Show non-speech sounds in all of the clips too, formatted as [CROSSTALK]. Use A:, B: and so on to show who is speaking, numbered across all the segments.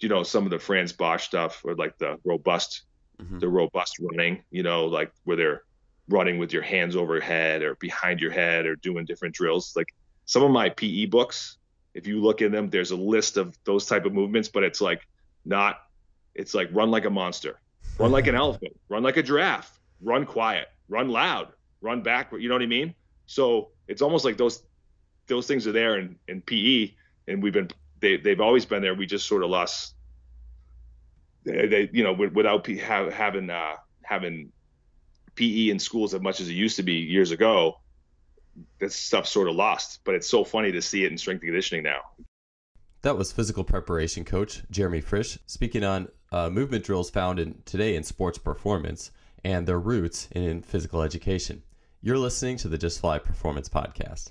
A: you know some of the Frans Bosch stuff or like the robust mm-hmm. the robust running, you know, like where they're running with your hands overhead or behind your head or doing different drills. Like some of my PE books, if you look in them, there's a list of those type of movements, but it's like not it's like run like a monster, run like an [LAUGHS] elephant, run like a giraffe, run quiet, run loud, run backward. You know what I mean? So it's almost like those those things are there in, in PE, and we've been they they've always been there. We just sort of lost. They, they you know without having uh, having PE in schools as much as it used to be years ago. This stuff sort of lost, but it's so funny to see it in strength and conditioning now.
B: That was physical preparation coach Jeremy Frisch speaking on uh, movement drills found in today in sports performance and their roots in physical education. You're listening to the Just Fly Performance Podcast.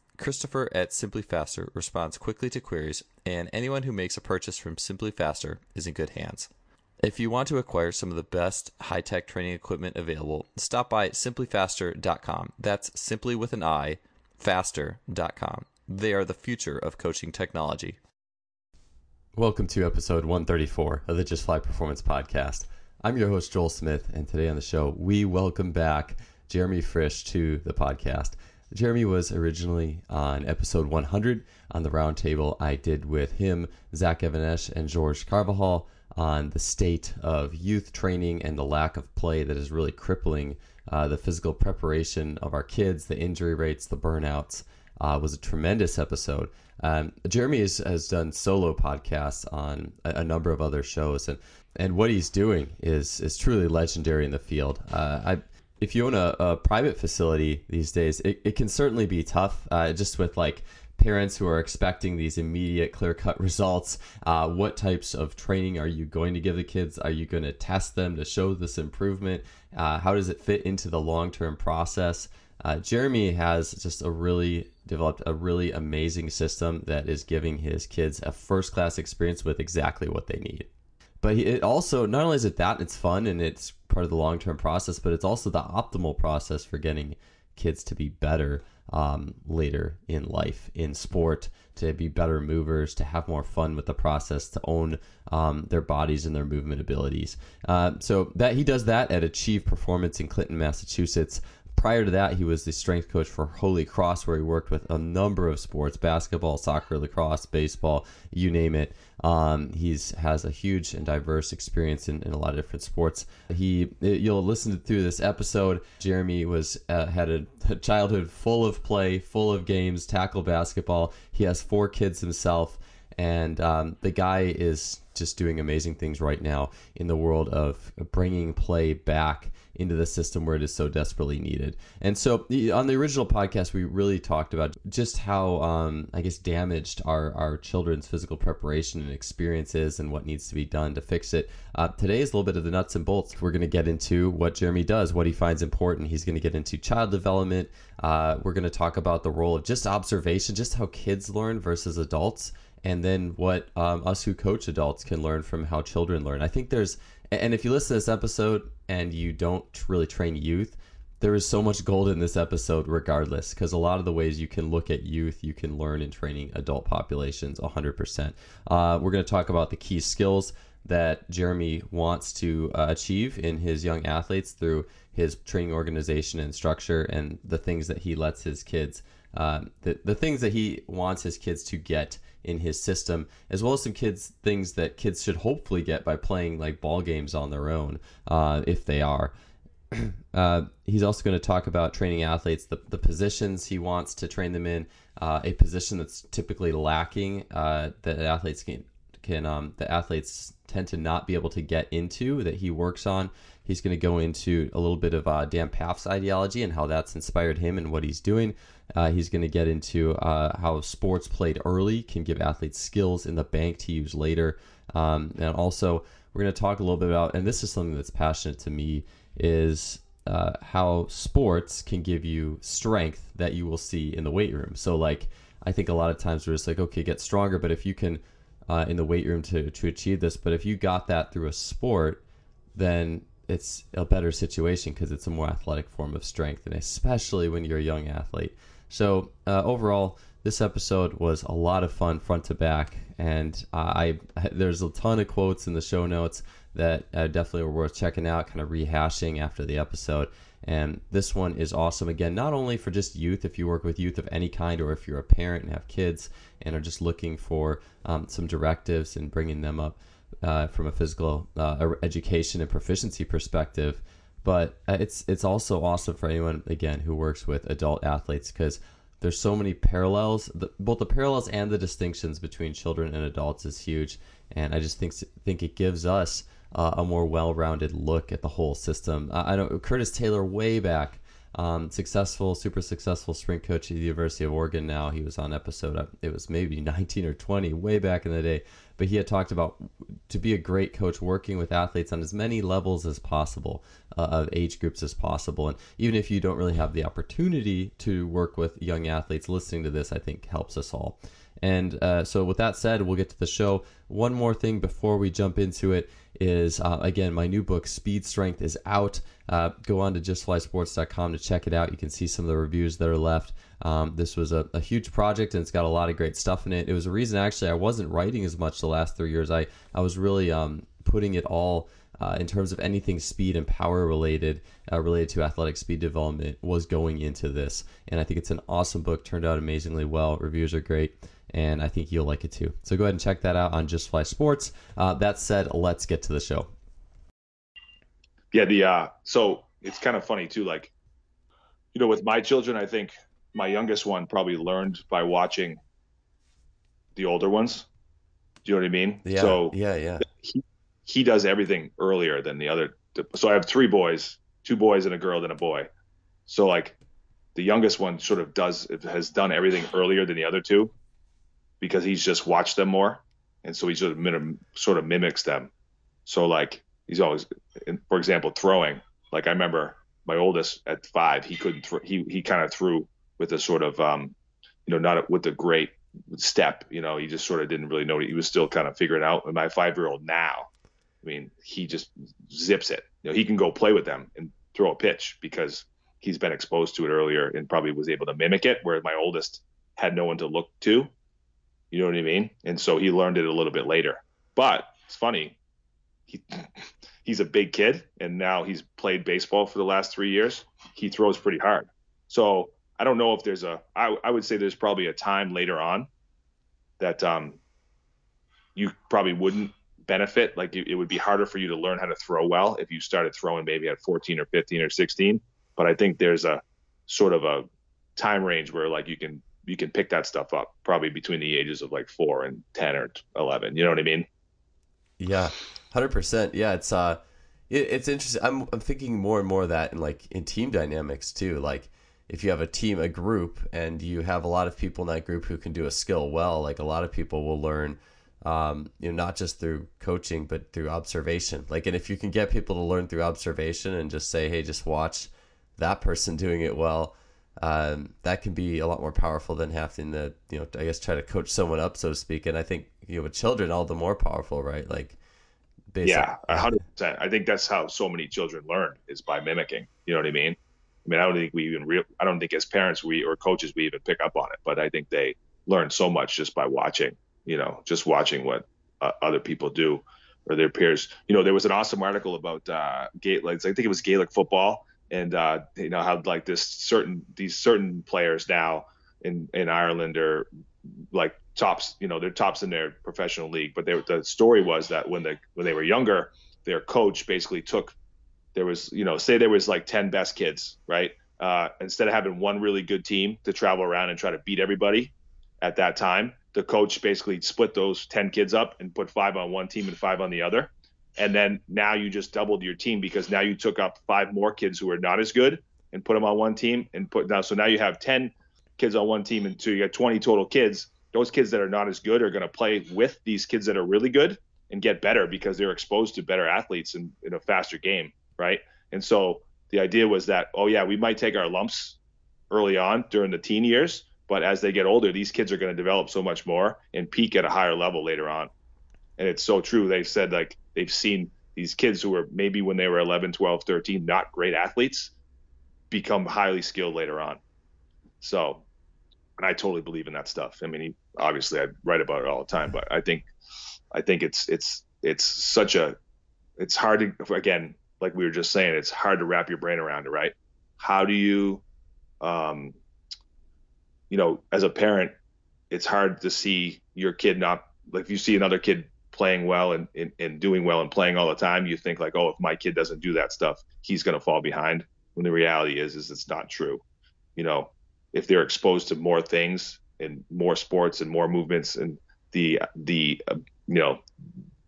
B: Christopher at Simply Faster responds quickly to queries, and anyone who makes a purchase from Simply Faster is in good hands. If you want to acquire some of the best high tech training equipment available, stop by simplyfaster.com. That's simply with an I, faster.com. They are the future of coaching technology. Welcome to episode 134 of the Just Fly Performance Podcast. I'm your host, Joel Smith, and today on the show, we welcome back Jeremy Frisch to the podcast. Jeremy was originally on episode 100 on the roundtable I did with him, Zach Even-Esh, and George Carvajal on the state of youth training and the lack of play that is really crippling uh, the physical preparation of our kids, the injury rates, the burnouts. Uh, was a tremendous episode. Um, Jeremy has, has done solo podcasts on a, a, number of other shows, and and what he's doing is is truly legendary in the field. Uh, I if you own a, a private facility these days, it, it can certainly be tough uh, just with like parents who are expecting these immediate clear cut [LAUGHS] results. Uh, what types of training are you going to give the kids? Are you going to test them to show this improvement? Uh, how does it fit into the long term process? Uh, Jeremy has just a really developed a really amazing system that is giving his kids a first class experience with exactly what they need. But it also not only is it that it's fun and it's part of the long term process, but it's also the optimal process for getting kids to be better um, later in life in sport, to be better movers, to have more fun with the process, to own um, their bodies and their movement abilities. Uh, so that he does that at Achieve Performance in Clinton, Massachusetts prior to that, he was the strength coach for Holy Cross, where he worked with a number of sports basketball, soccer, lacrosse, baseball, you name it. Um, he's has a huge and diverse experience in, in a lot of different sports. He, you'll listen to through this episode. Jeremy was uh, had a, a [LAUGHS] childhood full of play, full of games, tackle basketball. He has four kids himself, and um, the guy is just doing amazing things right now in the world of bringing play back into the system where it is so desperately needed. And so on the original podcast, we really talked about just how, um, I guess, damaged our, our children's physical preparation and experiences and what needs to be done to fix it. Uh, today is a little bit of the nuts and bolts. We're going to get into what Jeremy does, what he finds important. He's going to get into child development. Uh, we're going to talk about the role of just observation, just how kids learn versus adults and then what um, us who coach adults can learn from how children learn. I think there's and if you listen to this episode and you don't really train youth, there is so much gold in this episode regardless because a lot of the ways you can look at youth you can learn in training adult populations 100% uh, we're going to talk about the key skills that jeremy wants to uh, achieve in his young athletes through his training organization and structure and the things that he lets his kids, uh, the, the things that he wants his kids to get in his system, as well as some kids things that kids should hopefully get by playing like ball games on their own, uh, if they are. [CLEARS THROAT] Uh, he's also going to talk about training athletes, the, the positions he wants to train them in, uh, a position that's typically lacking uh, that athletes can can um, the athletes tend to not be able to get into that he works on. He's going to go into a little bit of uh, Dan Pfaff's ideology and how that's inspired him and what he's doing. Uh, he's going to get into uh, how sports played early can give athletes skills in the bank to use later. Um, and also, we're going to talk a little bit about, and this is something that's passionate to me, is uh, how sports can give you strength that you will see in the weight room. So, like, I think a lot of times we're just like, okay, get stronger, but if you can uh, in the weight room to to achieve this. But if you got that through a sport, then it's a better situation because it's a more athletic form of strength, and especially when you're a young athlete. So uh, overall, this episode was a lot of fun front to back, and I, I there's a ton of quotes in the show notes that uh, definitely were worth checking out, kind of rehashing after the episode. And this one is awesome again, not only for just youth, if you work with youth of any kind, or if you're a parent and have kids and are just looking for um, some directives and bringing them up uh, from a physical uh, education and proficiency perspective. But uh, it's it's also awesome for anyone again who works with adult athletes because there's so many parallels. The, both the parallels and the distinctions between children and adults is huge, and I just think think it gives us uh, a more well-rounded look at the whole system. I know Curtis Taylor way back, um, successful, super successful sprint coach at the University of Oregon. Now he was on episode, uh, it was maybe [LAUGHS] 19 or 20, way back in the day. But he had talked about to be a great coach, working with athletes on as many levels as possible, uh, of age groups as possible. And even if you don't really have the opportunity to work with young athletes, listening to this, I think helps us all. And uh, so, with that said, we'll get to the show. One more thing before we jump into it is uh, again, my new book, Speed Strength, is out. Uh, go on to justflysports.com to check it out. You can see some of the reviews that are left. Um, this was a, a, huge project and it's got a lot of great stuff in it. It was a reason actually I wasn't writing as much the last three years. I, I was really um, putting it all uh, in terms of anything speed and power related, uh, related to athletic speed development, was going into this. And I think it's an awesome book, turned out amazingly well. Reviews are great and I think you'll like it too. So go ahead and check that out on Just Fly Sports. Uh, that said, let's get to the show.
A: Yeah, the uh, so it's kind of funny too. Like, you know, with my children, I think my youngest one probably learned by watching the older ones. Do you know what I mean?
B: Yeah. So yeah, yeah.
A: He he does everything earlier than the other. So I have three boys, two boys and a girl, then a boy. So like, the youngest one sort of does has done everything earlier than the other two because he's just watched them more, and so he sort of sort of mimics them. So like he's always, for example, throwing. Like I remember my oldest at five, he couldn't throw. He he kind of threw with a sort of um, you know, not with a great step. You know, he just sort of didn't really know. He was still kind of figuring out. And my five year old now, I mean, he just zips it. You know, he can go play with them and throw a pitch because he's been exposed to it earlier and probably was able to mimic it. Where my oldest had no one to look to. You know what I mean? And so he learned it a little bit later. But it's funny. He [LAUGHS] he's a big kid and now he's played baseball for the last 3 years. He throws pretty hard. So I don't know if there's a I, I would say there's probably a time later on that um you probably wouldn't benefit like it, it would be harder for you to learn how to throw well if you started throwing maybe at 14 or 15 or 16 but i think there's a sort of a time range where like you can you can pick that stuff up probably between the ages of like four and ten or eleven. You know what I mean?
B: Yeah, hundred percent. Yeah, it's uh, it, it's interesting. I'm I'm thinking more and more of that in like in team dynamics too. Like if you have a team, a group, and you have a lot of people in that group who can do a skill well, like a lot of people will learn. Um, you know, not just through coaching, but through observation. Like, and if you can get people to learn through observation and just say, "Hey, just watch that person doing it well," um, that can be a lot more powerful than having to, you know, I guess try to coach someone up, so to speak. And I think you know, with children, all the more powerful, right? Like,
A: yeah, hundred percent. I think that's how so many children learn is by mimicking. You know what I mean? I mean, I don't think we even real. I don't think as parents we or coaches we even pick up on it, but I think they learn so much just by watching. You know, just watching what uh, other people do or their peers. You know, there was an awesome article about uh, Gaelic. I think it was Gaelic football and uh, you know how like this certain these certain players now in in Ireland are like tops, you know, they're tops in their professional league. But they, the story was that when the when they were younger, their coach basically took there was you know say there was like 10 best kids right uh, instead of having one really good team to travel around and try to beat everybody at that time the coach basically split those 10 kids up and put five on one team and five on the other and then now you just doubled your team because now you took up five more kids who are not as good and put them on one team and put now so now you have 10 kids on one team and so you got 20 total kids. Those kids that are not as good are going to play with these kids that are really good and get better because they're exposed to better athletes in, in a faster game right? And so the idea was that oh yeah we might take our lumps early on during the teen years but as they get older these kids are going to develop so much more and peak at a higher level later on. And it's so true. They've said like they've seen these kids who were maybe when they were 11 12 13 not great athletes become highly skilled later on. So and i totally believe in that stuff. I mean obviously i write about it all the time but i think i think it's it's it's such a it's hard to again like we were just saying it's hard to wrap your brain around it right? How do you um you know as a parent it's hard to see your kid not like if you see another kid playing well and, and, and doing well and playing all the time, you think like, oh, if my kid doesn't do that stuff, he's going to fall behind. When the reality is, is it's not true. You know, if they're exposed to more things and more sports and more movements and the the uh, you know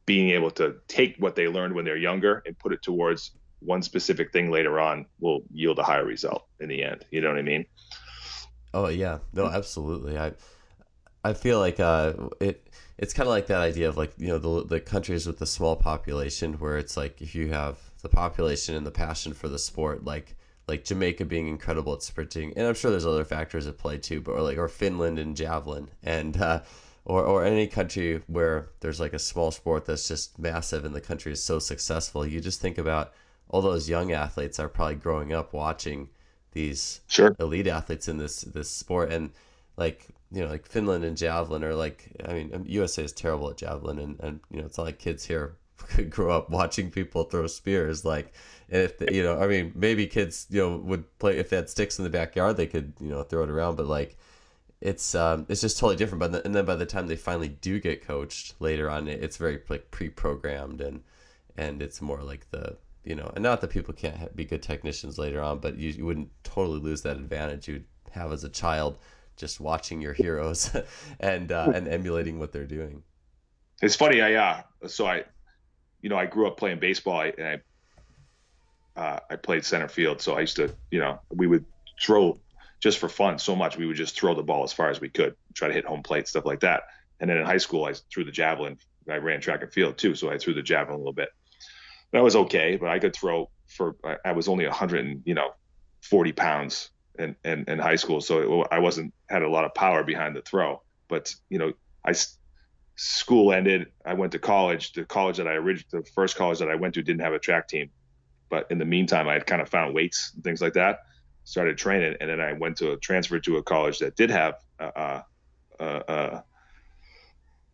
A: being able to take what they learned when they're younger and put it towards one specific thing later on will yield a higher result in the end. You know what I mean?
B: Oh yeah, no, absolutely. I I feel like uh, it it's kind of like that idea of like you know the the countries with the small population where it's like if you have the population and the passion for the sport like like Jamaica being incredible at sprinting and I'm sure there's other factors at play too but or like or Finland and javelin and uh, or or any country where there's like a small sport that's just massive and the country is so successful you just think about all those young athletes are probably growing up watching these
A: sure.
B: elite athletes in this this sport and like you know, like Finland and javelin are like, I mean, USA is terrible at javelin, and, and you know, it's not like kids here [LAUGHS] could grow up watching people throw spears. Like, if they, you know, I mean, maybe kids, you know, would play if they had sticks in the backyard, they could, you know, throw it around. But like, it's um, it's just totally different. But and then by the time they finally do get coached later on, it's very like pre-programmed and and it's more like the you know, and not that people can't be good technicians later on, but you, you wouldn't totally lose that advantage you'd have as a child just watching your heroes [LAUGHS] and uh, and emulating what they're doing.
A: It's funny. I uh, so I, you know, I grew up playing baseball and I, uh, I played center field. So I used to, you know, we would throw just for fun so much. We would just throw the ball as far as we could, try to hit home plate, stuff like that. And then in high school, I threw the javelin. I ran track and field too, so I threw the javelin a little bit. That was okay, but I could throw for. I was only 100 and you know, 40 pounds in, in, in high school, so it, I wasn't had a lot of power behind the throw. But you know, I school ended. I went to college. The college that I originally, the first college that I went to, didn't have a track team. But in the meantime, I had kind of found weights and things like that. Started training, and then I went to a transfer to a college that did have a, a, a,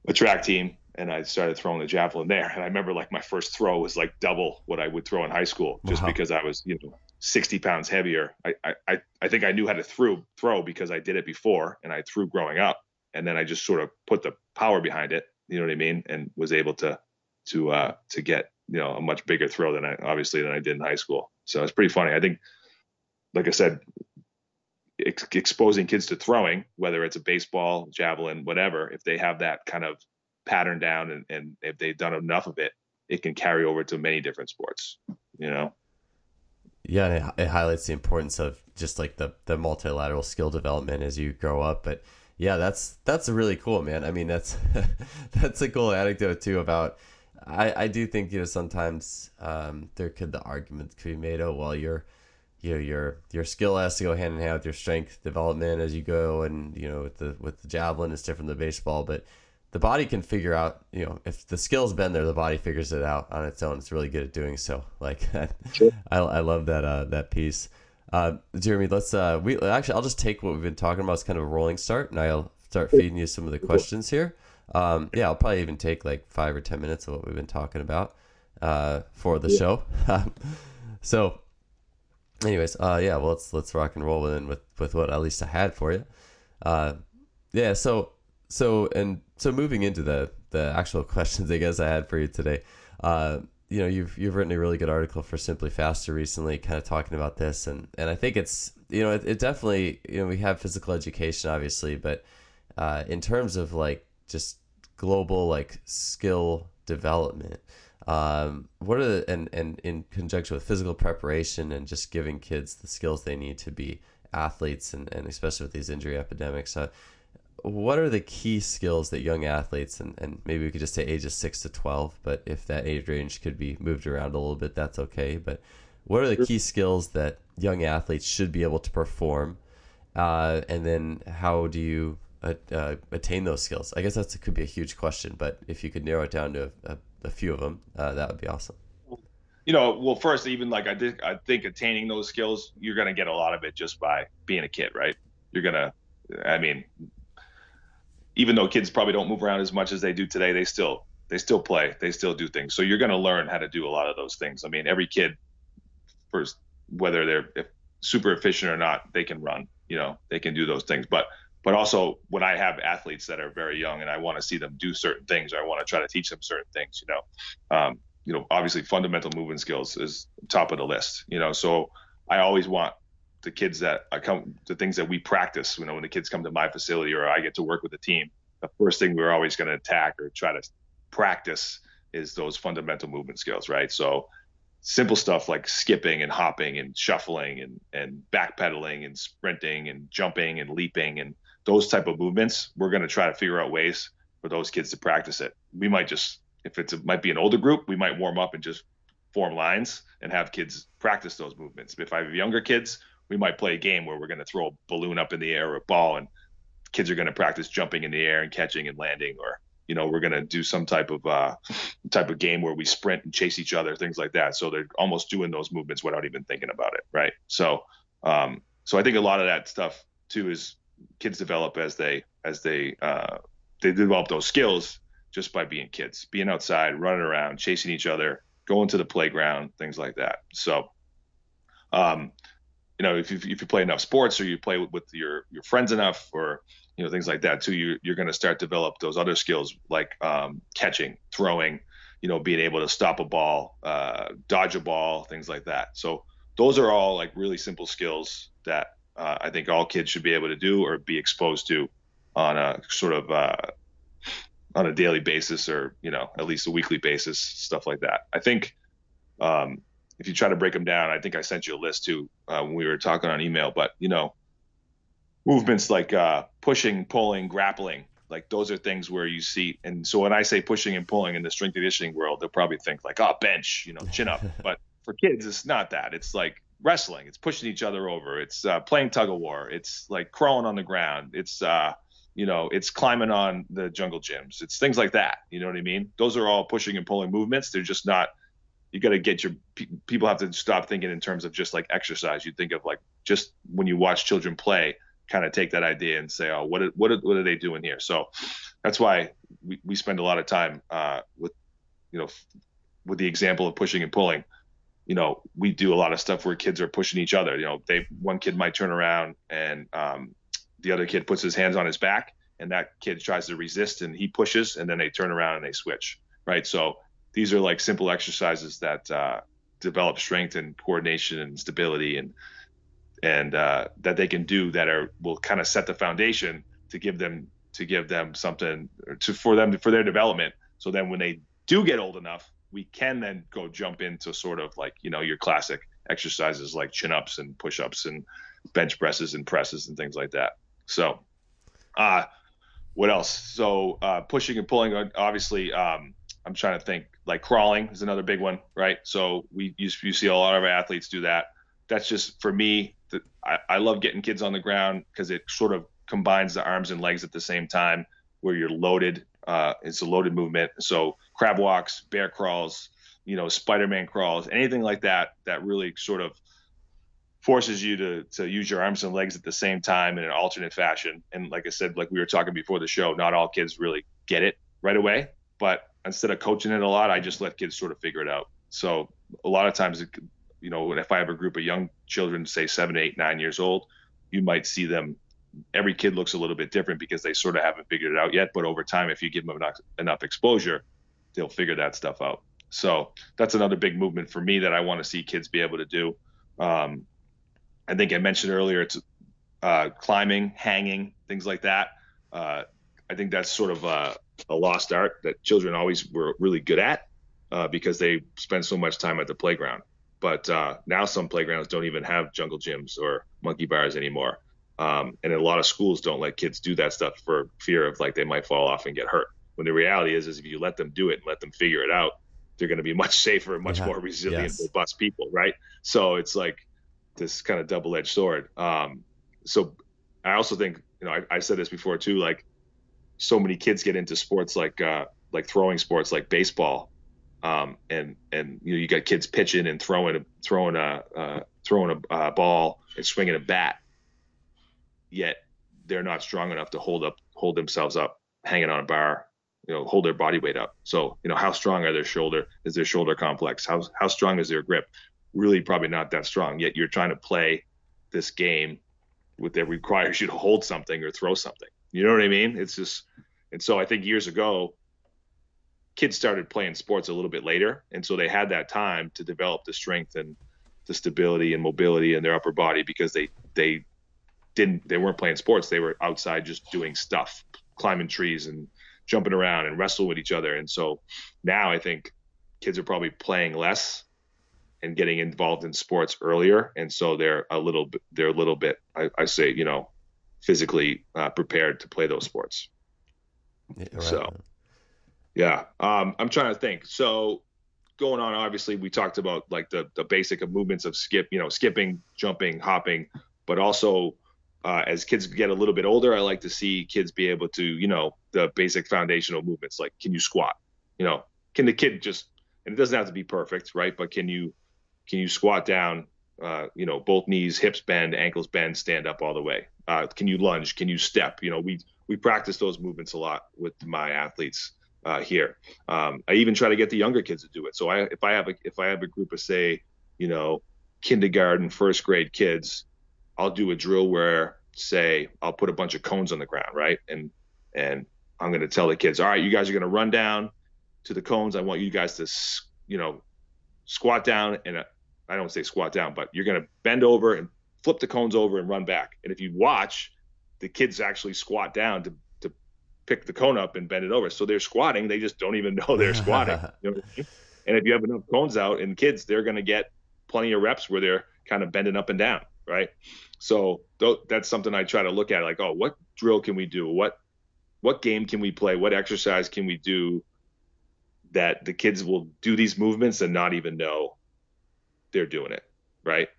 A: a track team, and I started throwing the javelin there. And I remember like my first throw was like double what I would throw in high school, just wow. because I was you know 60 pounds heavier. I, I, I think I knew how to throw throw because I did it before and I threw growing up. And then I just sort of put the power behind it, you know what I mean? And was able to, to, uh, to get, you know, a much bigger throw than I, obviously than I did in high school. So it's pretty funny. I think, like I said, ex- exposing kids to throwing, whether it's a baseball, javelin, whatever, if they have that kind of pattern down and, and if they've done enough of it, it can carry over to many different sports, you know?
B: Yeah, it, it highlights the importance of just like the the multilateral skill development as you grow up. But yeah, that's that's really cool, man. I mean, that's [LAUGHS] that's a cool anecdote too about. I, I do think you know sometimes um, there could the argument could be made oh well your you know, your your skill has to go hand in hand with your strength development as you go and you know with the with the javelin it's different than baseball but the body can figure out, you know, if the skill's been there, the body figures it out on its own. It's really good at doing so. [LAUGHS] Like, sure. I, I love that uh, that piece. Uh, Jeremy, let's uh, we actually I'll just take what we've been talking about as kind of a rolling start, and I'll start feeding you some of the questions here. Um, yeah, I'll probably even take like five or ten minutes of what we've been talking about uh, for the yeah. show. [LAUGHS] so, anyways, uh, yeah, well, let's let's rock and roll with with with what at least I had for you. Uh, yeah, so so and so moving into the the actual [LAUGHS] questions, I guess I had for you today. Uh, you know, you've you've written a really good article for Simply Faster recently, kind of talking about this, and and I think it's you know it, it definitely you know we have physical education obviously, but uh, in terms of like just global like skill development um, what are the and and in conjunction with physical preparation and just giving kids the skills they need to be athletes and, and especially with these injury epidemics uh, what are the key skills that young athletes and, and maybe we could just say ages 6 to 12 but if that age range could be moved around a little bit that's okay but what are the key skills that young athletes should be able to perform uh, and then how do you uh, uh, attain those skills i guess that could be a huge question but if you could narrow it down to a, a a few of them, uh, that would be awesome.
A: You know, well, first, even like I think I think attaining those skills, you're gonna get a lot of it just by being a kid, right? You're gonna, I mean, even though kids probably don't move around as much as they do today, they still they still play, they still do things. So you're gonna learn how to do a lot of those things. I mean, every kid, first, whether they're super efficient or not, they can run. You know, they can do those things, but but also when I have athletes that are very young and I want to see them do certain things or I want to try to teach them certain things, you know, um, you know, obviously fundamental movement skills is top of the list, you know, so I always want the kids that I come, the things that we practice, you know, when the kids come to my facility or I get to work with the team, the first thing we're always going to attack or try to practice is those fundamental movement skills, right? So simple stuff like skipping and hopping and shuffling and, and backpedaling and sprinting and jumping and leaping and those type of movements, we're going to try to figure out ways for those kids to practice it. We might just, if it's a, might be an older group, we might warm up and just form lines and have kids practice those movements. If I have younger kids, we might play a game where we're going to throw a balloon up in the air or a ball, and kids are going to practice jumping in the air and catching and landing, or you know, we're going to do some type of uh, type of game where we sprint and chase each other, things like that. So they're almost doing those movements without even thinking about it, right? So, um, so I think a lot of that stuff too is kids develop as they as they uh, they develop those skills just by being kids, being outside, running around, chasing each other, going to the playground, things like that. So, um, you know, if you, if you play enough sports or you play with, your your friends enough, or you know things like that too, you, you're going to start develop those other skills like um, catching, throwing, you know, being able to stop a ball, uh, dodge a ball, things like that. So those are all like really simple skills that uh, I think all kids should be able to do or be exposed to on a sort of uh, on a daily basis or you know at least a weekly basis, stuff like that. I think um, if you try to break them down, I think I sent you a list too uh, when we were talking on email. But you know, movements like uh, pushing, pulling, grappling, like those are things where you see. And so when I say pushing and pulling in the strength conditioning world, they'll probably think like, oh, bench, you know, chin up. [LAUGHS] but for kids, it's not that. It's like wrestling. It's pushing each other over. It's uh, playing tug of war. It's like crawling on the ground. It's uh, you know, it's climbing on the jungle gyms. It's things like that. You know what I mean? Those are all pushing and pulling movements. They're just not. You got to get your people have to stop thinking in terms of just like exercise. You think of like just when you watch children play, kind of take that idea and say, oh, what what what are they doing here? So that's why we, we spend a lot of time uh, with you know with the example of pushing and pulling you know, we do a lot of stuff where kids are pushing each other. You know, they one kid might turn around and um, the other kid puts his hands on his back, and that kid tries to resist, and he pushes, and then they turn around and they switch. Right. So these are like simple exercises that uh, develop strength and coordination and stability, and and uh, that they can do that are will kind of set the foundation to give them to give them something to for them for their development. So then when they do get old enough, we can then go jump into sort of like you know your classic exercises like chin ups and push ups and bench presses and presses and things like that. So, uh, what else? So uh, pushing and pulling, uh, obviously, um, I'm trying to think. Like crawling is another big one, right? So we you, you see a lot of athletes do that. That's just for me. The, I, I love getting kids on the ground because it sort of combines the arms and legs at the same time, where you're loaded uh, it's a loaded movement. So crab walks, bear crawls, you know, Spider-Man crawls, anything like that that really sort of forces you to to use your arms and legs at the same time in an alternate fashion. And like I said, like we were talking before the show, not all kids really get it right away. But instead of coaching it a lot, I just let kids sort of figure it out. So a lot of times you know, if I have a group of young children, say seven, eight, nine years old, you might see them. Every kid looks a little bit different because they sort of haven't figured it out yet. But over time, if you give them enough, enough exposure, they'll figure that stuff out. So that's another big movement for me that I want to see kids be able to do. Um, I think I mentioned earlier it's uh, climbing, hanging, things like that. Uh, I think that's sort of a, a, lost art that children always were really good at uh, because they spend so much time at the playground. But uh, now some playgrounds don't even have jungle gyms or monkey bars anymore. Um, and a lot of schools don't let kids do that stuff for fear of like they might fall off and get hurt. When the reality is, is if you let them do it and let them figure it out, they're going to be much safer, and much yeah. more resilient, yes. robust people, right? So it's like this kind of double-edged sword. Um, so I also think, you know, I, I, said this before too. Like, so many kids get into sports like uh, like throwing sports, like baseball, um, and and you know, you got kids pitching and throwing throwing a uh, throwing a uh, ball and swinging a bat, yet they're not strong enough to hold up hold themselves up hanging on a bar you know hold their body weight up. So you know how strong are their shoulder is their shoulder complex? How how strong is their grip? Really probably not that strong yet you're trying to play this game with that requires you to hold something or throw something you know what i mean? It's just and so i think years ago kids started playing sports a little bit later. And so they had that time to develop the strength and the stability and mobility in their upper body because they they didn't they weren't playing sports. They were outside just doing stuff climbing trees and jumping around and wrestling with each other. And so now I think kids are probably playing less and getting involved in sports earlier, and so they're a little bit they're a little bit I, I say you know physically uh, prepared to play those sports. Yeah, right. So yeah, um, I'm trying to think. So going on, obviously we talked about like the the basic of movements of skip, you know, skipping, jumping, hopping, but also uh, as kids get a little bit older, I like to see kids be able to, you know, the basic foundational movements like can you squat? You know, can the kid just and it doesn't have to be perfect, right? But can you can you squat down? Uh, you know, both knees, hips bend, ankles bend, stand up all the way. Uh, can you lunge? Can you step? You know, we we practice those movements a lot with my athletes uh, here. Um, I even try to get the younger kids to do it. So I if I have a if I have a group of say, you know, kindergarten, first grade kids, I'll do a drill where say I'll put a bunch of cones on the ground, right? And and I'm going to tell the kids, all right, you guys are going to run down to the cones. I want you guys to, you know, squat down and uh, I don't say squat down, but you're going to bend over and flip the cones over and run back. And if you watch, the kids actually squat down to to pick the cone up and bend it over. So they're squatting, they just don't even know they're squatting. [LAUGHS] You know I mean? And if you have enough cones out and kids, they're going to get plenty of reps where they're kind of bending up and down, right? So th- that's something I try to look at, like, oh, what drill can we do? What what game can we play? What exercise can we do that the kids will do these movements and not even know they're doing it, right?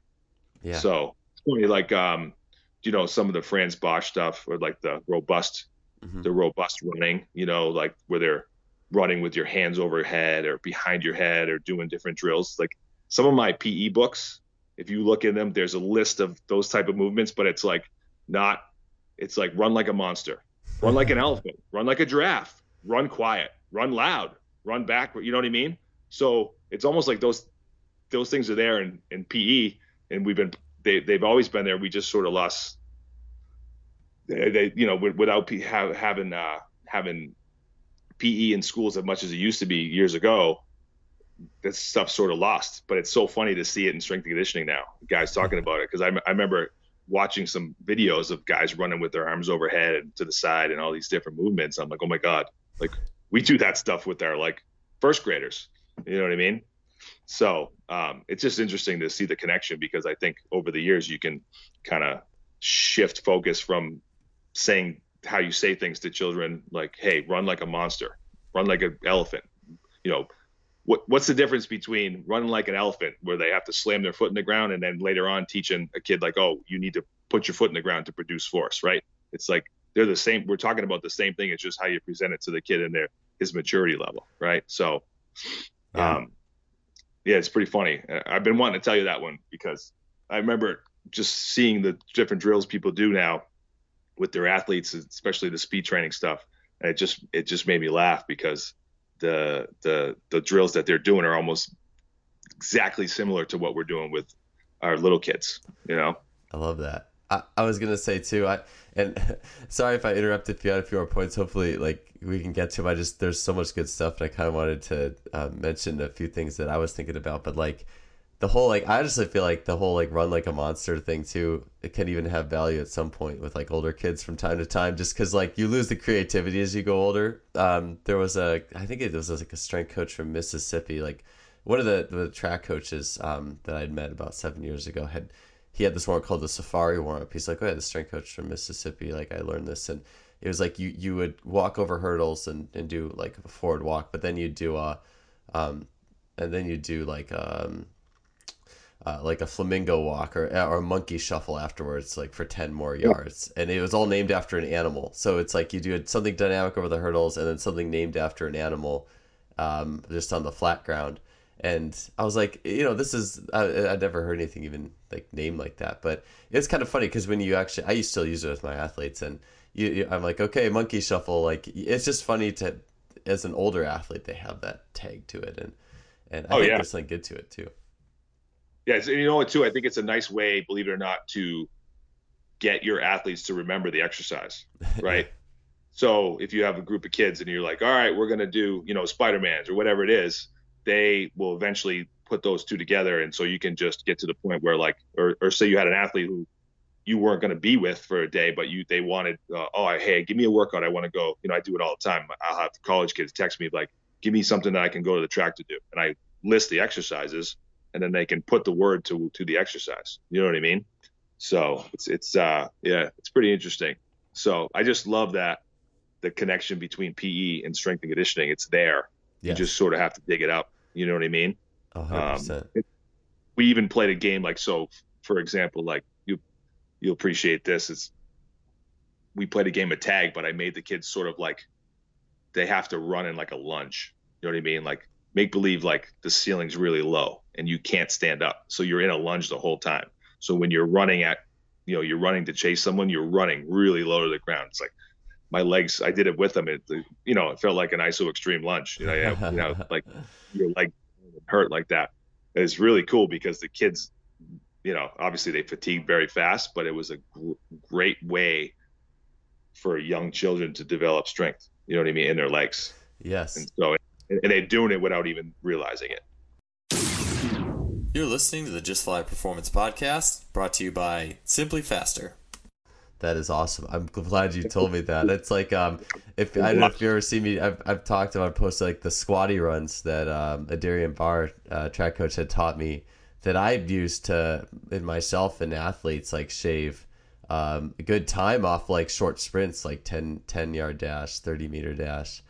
A: Yeah. So like um, you know, some of the Frans Bosch stuff or like the robust, mm-hmm. the robust running, you know, like where they're running with your hands overhead or behind your head or doing different drills. Like some of my PE books if you look in them, there's a list of those type of movements, but it's like not. It's like run like a monster, run like an [LAUGHS] elephant, run like a giraffe, run quiet, run loud, run back. You know what I mean? So it's almost like those those things are there in, in PE, and we've been they they've always been there. We just sort of lost. They, they you know without P, have, having uh, having PE in schools as much as it used to be years ago That stuff sort of lost. But it's so funny to see it in strength and conditioning now, guys talking about it. Because I, I remember watching some videos of guys running with their arms overhead and to the side and all these different movements. I'm like, oh my god, like we do that stuff with our like first graders. You know what I mean? So um, it's just interesting to see the connection because I think over the years you can kind of shift focus from saying how you say things to children, like, "Hey, run like a monster, run like an elephant," you know, what what's the difference between running like an elephant where they have to slam their foot in the ground and then later on teaching a kid like oh you need to put your foot in the ground to produce force right? It's like they're the same we're talking about the same thing it's just how you present it to the kid in their his maturity level right? So yeah. um yeah it's pretty funny uh, i've been wanting to tell you that one because i remember just seeing the different drills people do now with their athletes especially the speed training stuff and it just it just made me laugh because the the the drills that they're doing are almost exactly similar to what we're doing with our little kids. You know.
B: I love that. I, I was gonna say too. I and [LAUGHS] sorry if I interrupted if you had a few more points. Hopefully, like we can get to them. I just there's so much good stuff, and I kind of wanted to uh, mention a few things that I was thinking about. But like the whole like I just feel like the whole like run like a monster thing too. It can even have value at some point with like older kids from time to time, just because like you lose the creativity as you go older. Um, there was a I think it was like a strength coach from Mississippi, like one of the the track coaches um, that I'd met about seven years ago had he had this warm called the Safari warm up. He's like, oh yeah, the strength coach from Mississippi. Like I learned this, and it was like you you would walk over hurdles and, and do like a forward walk, but then you'd do a, um, and then you'd do like um, uh, like a flamingo walk or or a monkey shuffle afterwards, like for ten more yards, and it was all named after an animal. So it's like you do something dynamic over the hurdles, and then something named after an animal, um, just on the flat ground and I was like, you know, this is I, would never heard anything even like named like that, but it's kind of funny because when you actually, I used to use it with my athletes, and you, you, I'm like, okay, monkey shuffle, like it's just funny to, as an older athlete, they have that tag to it, and and I oh, think yeah. there's something good to it too.
A: Yeah, and you know what too? I think it's a nice way, believe it or not, to get your athletes to remember the exercise, [LAUGHS] right? so if you have a group of kids and you're like, all right, we're gonna do, you know, Spider Man's or whatever it is they will eventually put those two together. And so you can just get to the point where like or, or say you had an athlete who you weren't going to be with for a day but you they wanted uh, oh hey give me a workout. I want to go you know i do it all the time. I'll have college kids text me like give me something that i can go to the track to do. And i list the exercises and then they can put the word to to the exercise. You know what i mean? So it's it's uh yeah it's pretty interesting. So i just love that the connection between pe and strength and conditioning. It's there Yes. You just sort of have to dig it up. You know what I mean?
B: Um, it,
A: we even played a game like so. For example, like you, you'll appreciate this. Is we played a game of tag, but I made the kids sort of like they have to run in like a lunge. You know what I mean? Like make believe like the ceiling's really low and you can't stand up, so you're in a lunge the whole time. So when you're running at, you know, you're running to chase someone, you're running really low to the ground. It's like my legs i did it with them. It you know it felt like an iso extreme lunge you know, you, know [LAUGHS] like your leg hurt like that. It's really cool because the kids you know obviously they fatigue very fast but it was a gr- great way for young children to develop strength you know what i mean in their legs.
B: Yes.
A: And so and they're doing it without even realizing it.
C: You're listening to the just fly performance podcast brought to you by simply faster
B: that is awesome. I'm glad you told me that. It's like um, if I don't know if you ever see me, I've, I've talked about posting like the squatty runs that um, Adarian Barr, uh, track coach, had taught me that I've used to in myself and athletes like shave um, a good time off like short sprints, like 10, 10 yard dash, 30 meter dash,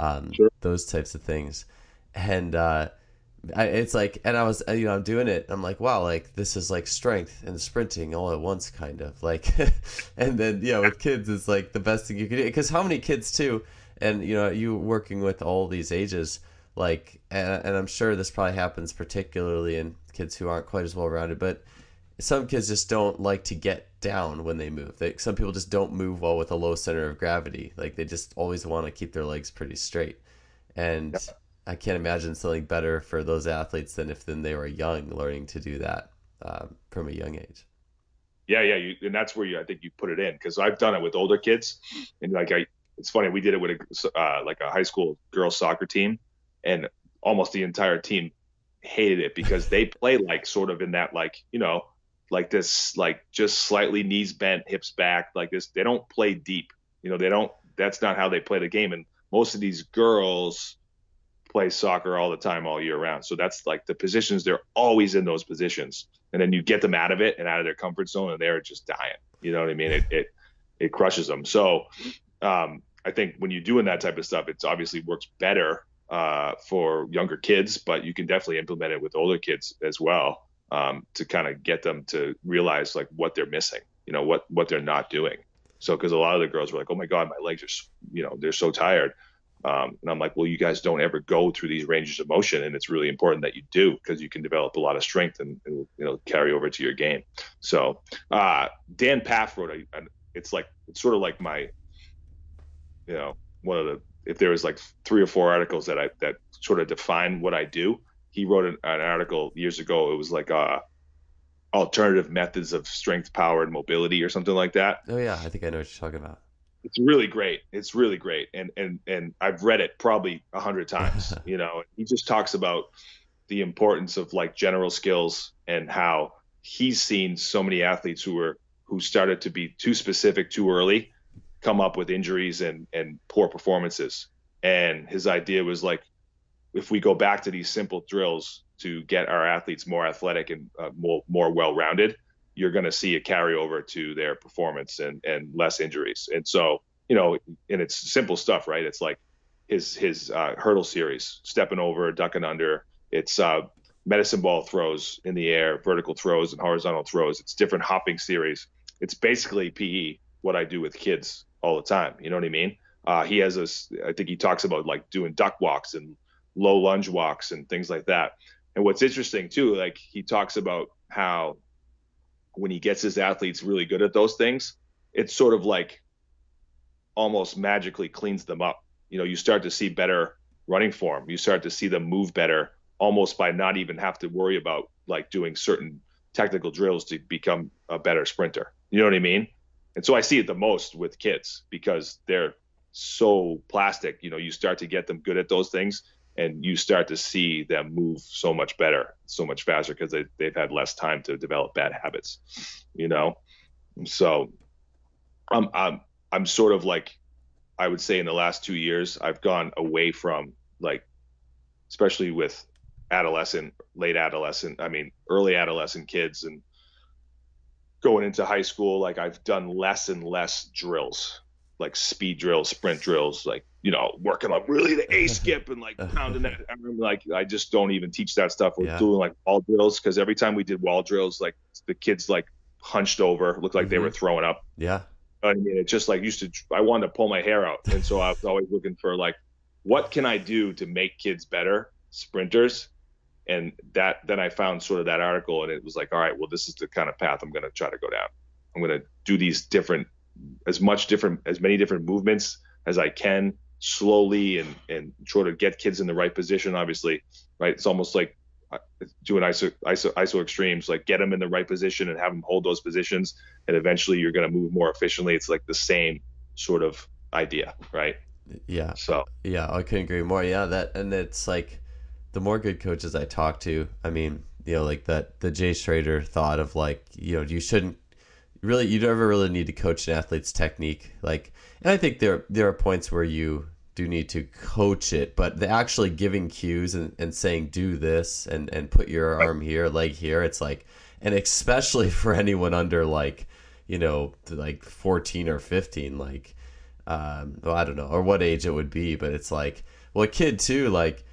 B: um, sure. those types of things. And uh, I, it's like, and I was, uh, you know, I'm doing it. I'm like, wow, like this is like strength and sprinting all at once, kind of like. [LAUGHS] and then, yeah, with kids, it's like the best thing you can do. Because how many kids too, and you know, you working with all these ages, like, and, and I'm sure this probably happens particularly in kids who aren't quite as well rounded, but some kids just don't like to get down when they move. They, some people just don't move well with a low center of gravity. Like they just always want to keep their legs pretty straight, and. I can't imagine something better for those athletes than if then they were young, learning to do that um, from a young age.
A: Yeah, yeah, you, and that's where you I think you put it in because I've done it with older kids, and like I, it's funny we did it with a uh, like a high school girls soccer team, and almost the entire team hated it because they [LAUGHS] play like sort of in that like you know like this like just slightly knees bent hips back like this they don't play deep you know they don't that's not how they play the game and most of these girls play soccer all the time all year round. So that's like the positions they're always in those positions. And then you get them out of it and out of their comfort zone and they're just dying. You know what I mean? It it it crushes them. So um, I think when you're doing that type of stuff, it's obviously works better uh, for younger kids, but you can definitely implement it with older kids as well um, to kind of get them to realize like what they're missing, you know, what what they're not doing. So because a lot of the girls were like, "Oh my God, my legs are, you know, they're so tired." Um, and I'm like, well, you guys don't ever go through these ranges of motion, and it's really important that you do because you can develop a lot of strength and, and, you know carry over to your game. So uh, Dan Pfaff wrote a, it's like it's sort of like my, you know, one of the if there was like three or four articles that I that sort of define what I do, he wrote an, an article years ago. It was like uh, alternative methods of strength, power, and mobility, or something like that.
B: Oh yeah, I think I know what you're talking about.
A: It's really great. It's really great, and and and I've read it probably a hundred [LAUGHS] times. you know, he just talks about the importance of like general skills and how he's seen so many athletes who were who started to be too specific too early come up with injuries and and poor performances and his idea was like if we go back to these simple drills to get our athletes more athletic and uh, more more well-rounded you're going to see a carryover to their performance and and less injuries and so you know and it's simple stuff right it's like his his uh, hurdle series stepping over ducking under it's uh, medicine ball throws in the air, vertical throws and horizontal throws. It's different hopping series. It's basically PE, what I do with kids all the time. You know what I mean? Uh, he has a, I think he talks about like doing duck walks and low lunge walks and things like that. And what's interesting too, like he talks about how when he gets his athletes really good at those things, it's sort of like almost magically cleans them up. You know, you start to see better running form. You start to see them move better almost by not even have to worry about like doing certain technical drills to become a better sprinter. You know what I mean? And so I see it the most with kids because they're so plastic. You know, you start to get them good at those things and you start to see them move so much better, so much faster because they, they've had less time to develop bad habits, you know? So I'm, I'm, I'm sort of like, I would say in the last two years, I've gone away from like, especially with adolescent, late adolescent, I mean, early adolescent kids and going into high school, like I've done less and less drills, like speed drills, sprint drills, like, you know, working on really the A skip and like [LAUGHS] pounding that. I remember like, I just don't even teach that stuff. We're yeah. doing like wall drills because every time we did wall drills, like the kids like hunched over, looked like mm-hmm. they were throwing up.
B: Yeah.
A: I mean, it just like used to, I wanted to pull my hair out. And so I was always looking for like, what can I do to make kids better sprinters and that then I found sort of that article, and it was like, all right, well, this is the kind of path I'm going to try to go down. I'm going to do these different, as much different, as many different movements as I can, slowly, and and sort of get kids in the right position. Obviously, right? It's almost like uh, doing iso, iso iso extremes, like get them in the right position and have them hold those positions, and eventually you're going to move more efficiently. It's like the same sort of idea, right?
B: Yeah.
A: So
B: yeah, I couldn't agree more. Yeah, that and it's like the more good coaches I talk to, I mean, you know, like that the Jay Schroeder thought of like, you know, you shouldn't really you never really need to coach an athlete's technique. Like and I think there there are points where you do need to coach it, but the actually giving cues and, and saying do this and, and put your arm here, leg here, it's like and especially [LAUGHS] for anyone under like, you know, like fourteen or fifteen, like um well, I don't know, or what age it would be, but it's like well a kid too, like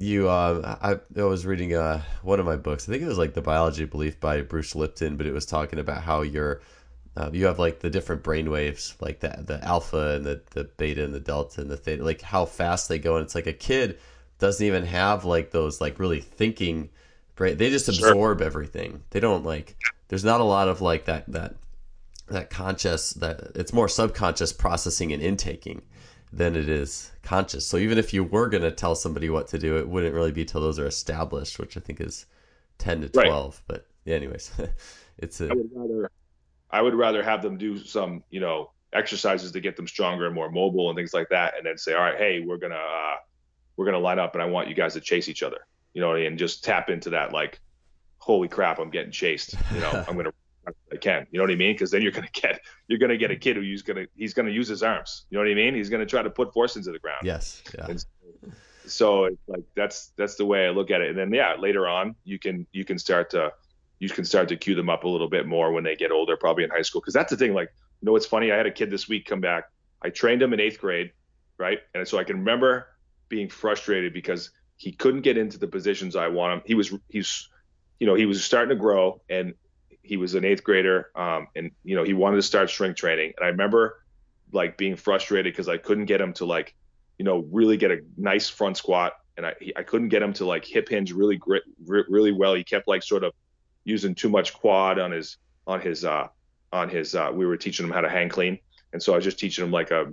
B: you uh, I, I was reading uh, one of my books. I think it was like the biology of belief by bruce lipton but it was talking about how you're uh, you have like the different brain waves like the, the alpha and the, the beta and the delta and the theta like how fast they go. And it's like a kid doesn't even have like those like really thinking brain they just absorb sure. everything. They don't like there's not a lot of like that that that conscious that it's more subconscious processing and intaking than it is conscious. So even if you were going to tell somebody what to do, it wouldn't really be till those are established, which I think is 10 to 12. Right. But anyways, [LAUGHS] it's a,
A: I would rather, I would rather have them do some, you know, exercises to get them stronger and more mobile and things like that. And then say, all right, Hey, we're going to, uh, we're going to line up and I want you guys to chase each other, you know, and just tap into that, like, holy crap, I'm getting chased. You know, [LAUGHS] I'm going to I can. You know what I mean? Because then you're gonna [LAUGHS] get you're gonna get a kid who's gonna he's gonna use his arms. You know what I mean? He's gonna try to put force into the ground.
B: Yes. Yeah. And
A: so it's like that's that's the way I look at it. And then yeah, later on you can you can start to you can start to cue them up a little bit more when they get older, probably in high school. Because that's the thing. Like, you know, what's funny? I had a kid this week come back. I trained him in eighth grade, right? And so I can remember being frustrated because he couldn't get into the positions I want him. He was he's you know he was starting to grow and he was an eighth grader, um, and you know he wanted to start strength training. And I remember like being frustrated because I couldn't get him to like, you know, really get a nice front squat, and I he, I couldn't get him to like hip hinge really grit, really well. He kept like sort of using too much quad on his on his uh on his uh we were teaching him how to hang clean, and so I was just teaching him like a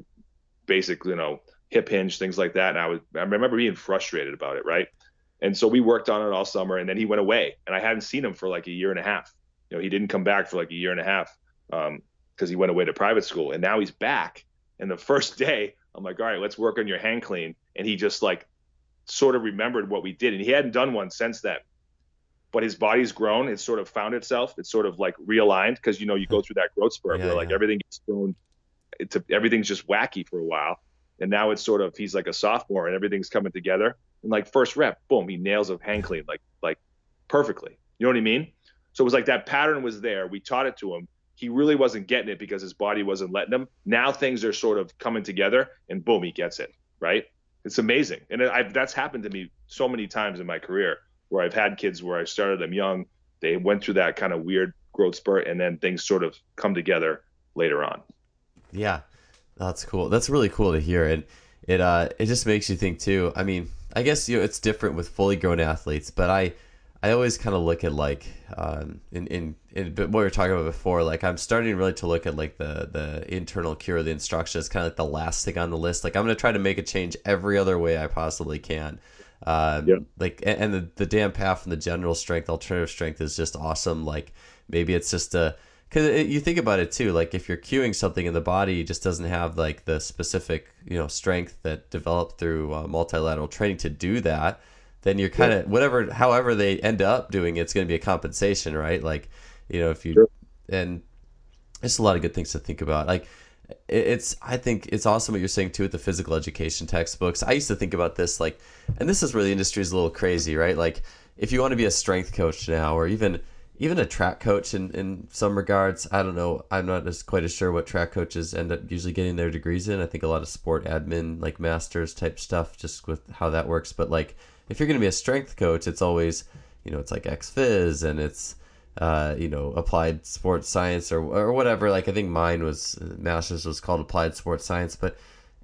A: basic you know hip hinge things like that. And I was I remember being frustrated about it, right? And so we worked on it all summer, and then he went away, and I hadn't seen him for like a year and a half. You know, he didn't come back for like a year and a half because um, he went away to private school, and now he's back. And the [LAUGHS] first day, I'm like, all right, let's work on your hang clean, and he just like sort of remembered what we did, and he hadn't done one since then. But his body's grown; it's sort of found itself. It's sort of like realigned because you know you go through that growth spurt yeah, where like yeah. everything gets thrown, it's everything's just wacky for a while, and now it's sort of he's like a sophomore and everything's coming together and like first rep boom he nails a hang clean like like perfectly you know what i mean so it was like that pattern was there. We taught it to him. He really wasn't getting it because his body wasn't letting him. Now things are sort of coming together and boom he gets it right? It's amazing. And I've, that's happened to me so many times in my career where i've had kids where i started them young. They went through that kind of weird growth spurt and then things sort of come together later on.
B: Yeah that's cool. That's really cool to hear, and it uh it just makes you think too. I mean, I guess you know it's different with fully grown athletes, but I I always kind of look at like um in in in what we were talking about before. Like I'm starting really to look at like the the internal cure, the instruction is kind of like the last thing on the list. Like I'm gonna try to make a change every other way I possibly can. Um, yeah. Like and the the Dan Pfaff from the general strength, alternative strength is just awesome. Like maybe it's just a because you think about it too like if you're cueing something in the body just doesn't have like the specific you know strength that developed through uh, multilateral training to do that then you're kind of yeah. whatever however they end up doing it's going to be a compensation right like you know if you sure. and it's a lot of good things to think about like it's i think it's awesome what you're saying too with the physical education textbooks i used to think about this like and this is where the industry is a little crazy right like if you want to be a strength coach now or even even a track coach in, in some regards. I don't know. I'm not as quite as sure what track coaches end up usually getting their degrees in. I think a lot of sport admin, like masters type stuff, just with how that works. But like, if you're going to be a strength coach, it's always, you know, it's like XPhys and it's, uh, you know, applied sports science or or whatever. Like I think mine was masters was called applied sports science, but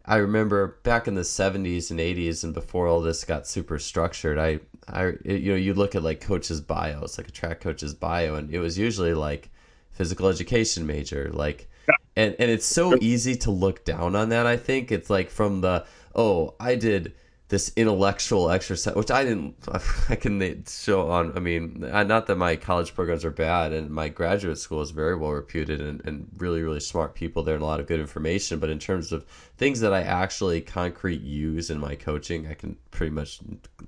B: I remember back in the 70s and 80s and before all this got super structured, I, I, you know, you look at like coaches' bios, like a track coach's bio, and it was usually like physical education major, like, and, and it's so easy to look down on that. I think it's like from the, oh, I did this intellectual exercise, which I didn't, [LAUGHS] I can show on. I mean, not that my college programs are bad, and my graduate school is very well reputed and, and really, really smart people there and a lot of good information. But in terms of things that I actually concrete use in my coaching, I can pretty much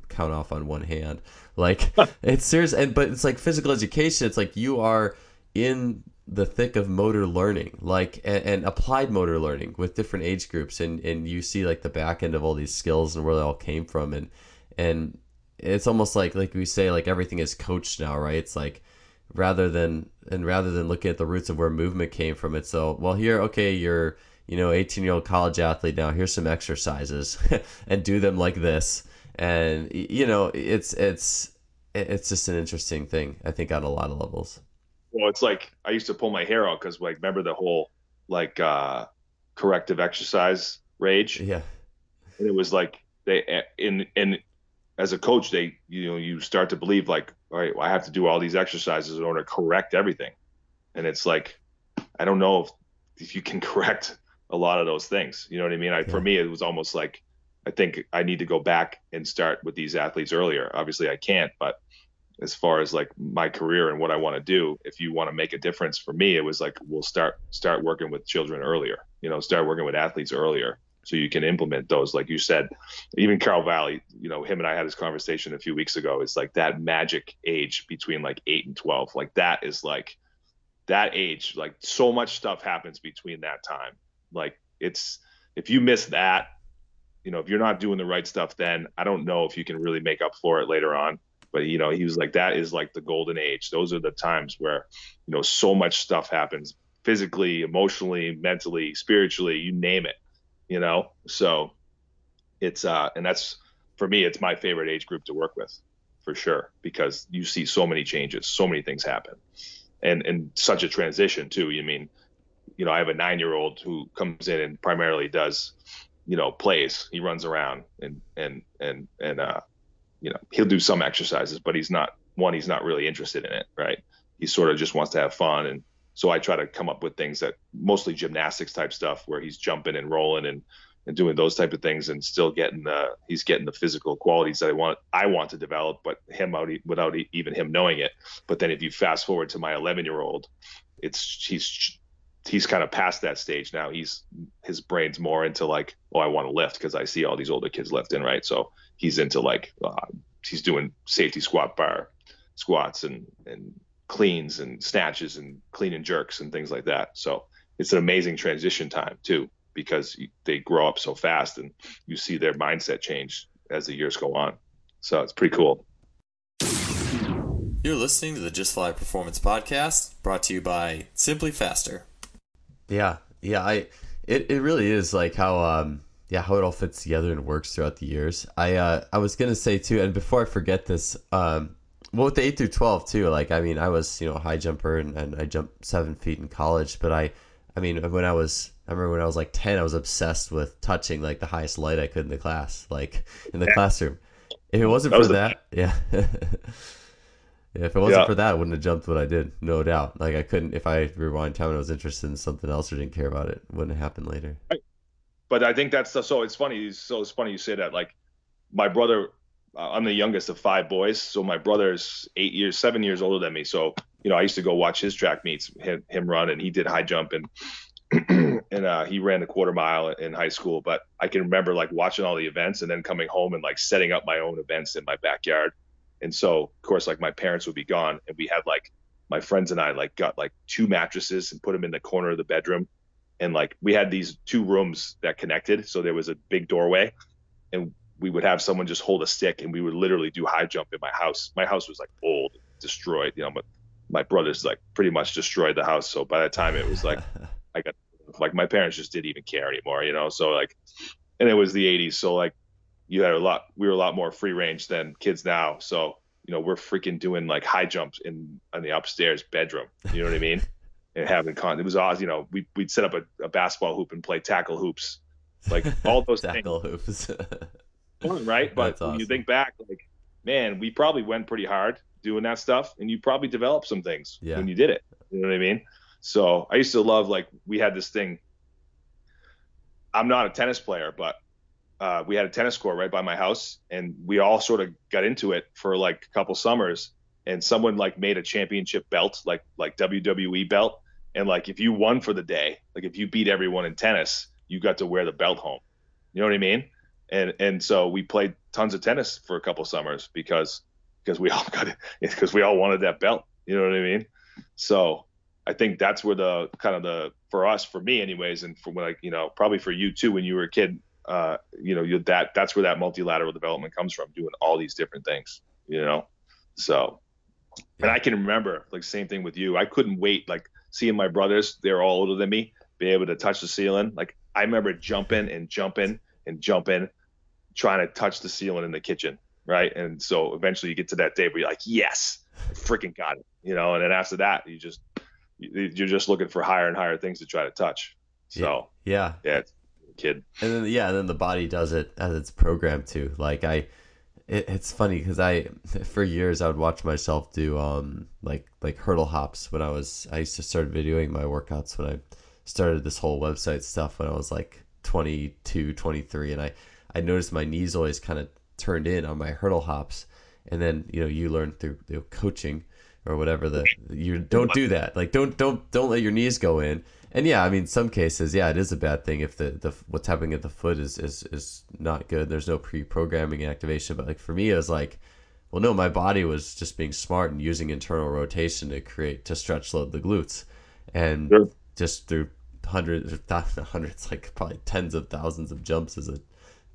B: count off on one hand. Like [LAUGHS] it's serious, and but it's like physical education. It's like you are in the thick of motor learning like and, and, applied motor learning with different age groups and and you see like the back end of all these skills and where they all came from and and it's almost like like we say like everything is coached now right? It's like rather than and rather than looking at the roots of where movement came from it's so well here okay you're you know 18 year old college athlete now here's some exercises [LAUGHS] and do them like this. And you know it's it's it's just an interesting thing i think on a lot of levels
A: well, it's like I used to pull my hair out because like remember the whole like uh corrective exercise rage.
B: Yeah.
A: And it was like they in in as a coach they you know you start to believe like all right well, I have to do all these exercises in order to correct everything, and it's like I don't know if if you can [LAUGHS] correct a lot of those things. You know what I mean? I, yeah. For me, it was almost like I think I need to go back and start with these athletes earlier. Obviously, I can't, but as far as like my career and what I want to do. If you want to make a difference for me, it was like we'll start start working with children earlier. You know, start working with athletes earlier so you can implement those. Like you said, even Carl Valle, you know, him and I had this conversation a few weeks ago. It's like that magic age between like eight and twelve. Like that is like that age. Like so much stuff happens between that time. Like it's if you miss that, you know, if you're not doing the right stuff, then I don't know if you can really make up for it later on but you know he was like that is like the golden age. Those are the times where you know so much stuff happens physically emotionally mentally spiritually you name it you know? So it's uh and that's for me it's my favorite age group to work with for sure because you see so many changes so many things happen. And and such a transition too. You mean you know i have a nine year old who comes in and primarily does you know plays. He runs around and and and and uh you know he'll do some exercises but he's not one he's not really interested in it right he sort of just wants to have fun and so i try to come up with things that mostly gymnastics type stuff where he's jumping and rolling and and doing those type of things and still getting the he's getting the physical qualities that I want I want to develop, but him out without even him knowing it. But then if you fast forward to my 11 year old, it's he's he's kind of past that stage now. He's his brain's more into like, oh, I want to lift because I see all these older kids lifting, right? So he's into like uh, he's doing safety squat bar squats and and cleans and snatches and clean and jerks and things like that. So it's an amazing transition time too because they grow up so fast and you see their mindset change as the years go on. So it's pretty cool.
C: You're listening to the Just Fly Performance Podcast, brought to you by SimpliFaster.
B: Yeah, yeah, I it, it really is like how um yeah how it all fits together and works throughout the years. I uh I was gonna say too, and before I forget this, um well with the eight through twelve too, like I mean I was you know a high jumper and, and I jumped seven feet in college, but I I mean when I was I remember when I was like 10, I was obsessed with touching like the highest light I could in the class, like in the yeah. classroom. If it wasn't that for was that, the... [LAUGHS] yeah. yeah. If it wasn't yeah. for that, I wouldn't have jumped what I did, no doubt. Like I couldn't, if I rewind time and I was interested in something else or didn't care about it, it wouldn't have happened later.
A: Right. But I think that's the, so. It's funny. So it's funny you say that. Like my brother, uh, I'm the youngest of five boys, so my brother's eight years, seven years older than me. So you know, I used to go watch his track meets, him, him run, and he did high jump and [CLEARS THROAT] and uh, he ran the quarter mile in high school. But I can remember like watching all the events and then coming home and like setting up my own events in my backyard. And so, of course, like my parents would be gone, and we had like my friends and I like got like two mattresses and put them in the corner of the bedroom, and like we had these two rooms that connected, so there was a big doorway, and we would have someone just hold a stick, and we would literally do high jump in my house. My house was like old, destroyed, you know, but my brothers like pretty much destroyed the house. So by the time it was like [LAUGHS] I got like my parents just didn't even care anymore, you know. So like, and it was the '80s, so like you had a lot. We were a lot more free range than kids now. So you know, we're freaking doing like high jumps in in the upstairs bedroom. You know what I mean? And having con. It was awesome. You know, we we'd set up a, a basketball hoop and play tackle hoops, like all those [LAUGHS]
B: tackle hoops.
A: Fun, right? [LAUGHS] But That's when awesome. you think back, like, man, we probably went pretty hard doing that stuff, and you probably developed some things yeah. when you did it. You know what I mean? So I used to love like we had this thing. I'm not a tennis player, but uh, we had a tennis court right by my house, and we all sort of got into it for like a couple summers. And someone like made a championship belt, like like WWE belt, and like if you won for the day, like if you beat everyone in tennis, you got to wear the belt home. You know what I mean? And and so we played tons of tennis for a couple summers because because we [LAUGHS] all got it because we all wanted that belt. You know what I mean? So I think that's where the kind of the for us, for me, anyways, and for like you know probably for you too when you were a kid, uh, you know, you that that's where that multilateral development comes from, doing all these different things, you know. So, and I can remember like same thing with you. I couldn't wait like seeing my brothers; they're all older than me, be able to touch the ceiling. Like I remember jumping and jumping and jumping, trying to touch the ceiling in the kitchen, right? And so eventually you get to that day where you're like, yes, I freaking got it, you know. And then after that, you just you're just looking for higher and higher things to try to touch. So
B: yeah,
A: yeah, kid.
B: And then yeah, and then the body does it as it's programmed to. Like I, it, it's funny because I for years I would watch myself do um like like hurdle hops when I was I used to start videoing my workouts when I started this whole website stuff when I was like 22, 23, and I I noticed my knees always kind of turned in on my hurdle hops, and then you know you learn through you know, coaching or whatever the you don't do that. Like don't don't don't let your knees go in and yeah i mean some cases yeah it is a bad thing if the, the what's happening at the foot is is is not good there's no pre-programming activation but like for me it was like well no my body was just being smart and using internal rotation to create to stretch load the glutes and sure. just through hundreds [LAUGHS] thousands, hundreds like probably tens of thousands of jumps as a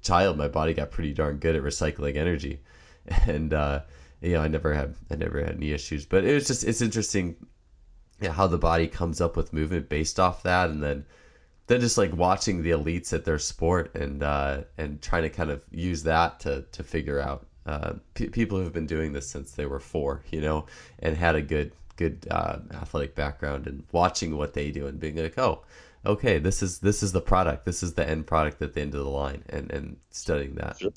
B: child my body got pretty darn good at recycling energy [LAUGHS] and uh you know, I never had I never had any issues. But it was just it's interesting yeah, how the body comes up with movement based off that, and then then just like watching the elites at their sport and uh, and trying to kind of use that to to figure out uh, p- people who've been doing this since they were four, you know, and had a good good uh, athletic background and watching what they do and being like, oh, okay, this is this is the product, this is the end product at the end of the line, and and studying that. Sure.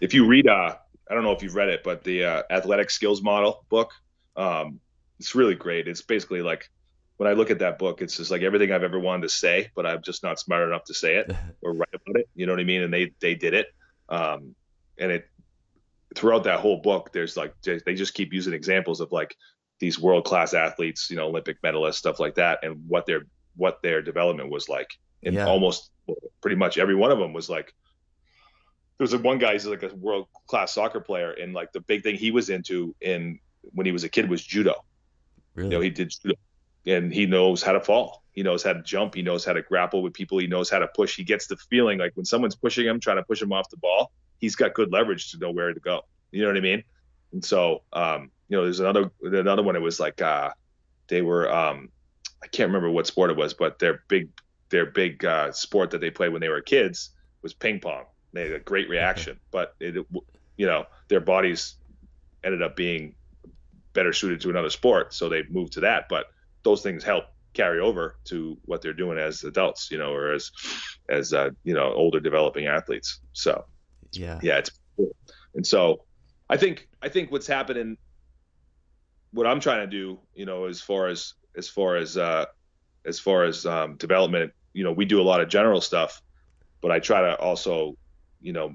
A: If you read uh, I don't know if you've read it, but the uh, athletic skills model book. Um, it's really great. It's basically like when I look at that book, it's just like everything I've ever wanted to say, but I'm just not smart enough to say it [LAUGHS] or write about it. You know what I mean? And they they did it. Um, and it throughout that whole book, there's like they just keep using examples of like these world class athletes, you know, Olympic medalists, stuff like that, and what their what their development was like. And yeah. almost pretty much every one of them was like there was a one guy who's like a world class soccer player, and like the big thing he was into in when he was a kid was judo. Really? You know, he did and he knows how to fall. He knows how to jump. He knows how to grapple with people. He knows how to push. He gets the feeling like when someone's pushing him, trying to push him off the ball, he's got good leverage to know where to go. You know what I mean? And so, um, you know, there's another another one. It was like uh, they were um, I can't remember what sport it was, but their big their big uh, sport that they played when they were kids was ping pong. They had a great reaction, but it, you know, their bodies ended up being better suited to another sport, so they moved to that. But those things help carry over to what they're doing as adults, you know, or as as uh, you know older developing athletes. So
B: yeah,
A: yeah, it's cool. And so I think I think what's happening, what I'm trying to do, you know, as far as as far as uh, as far as um, development, you know, we do a lot of general stuff, but I try to also, you know,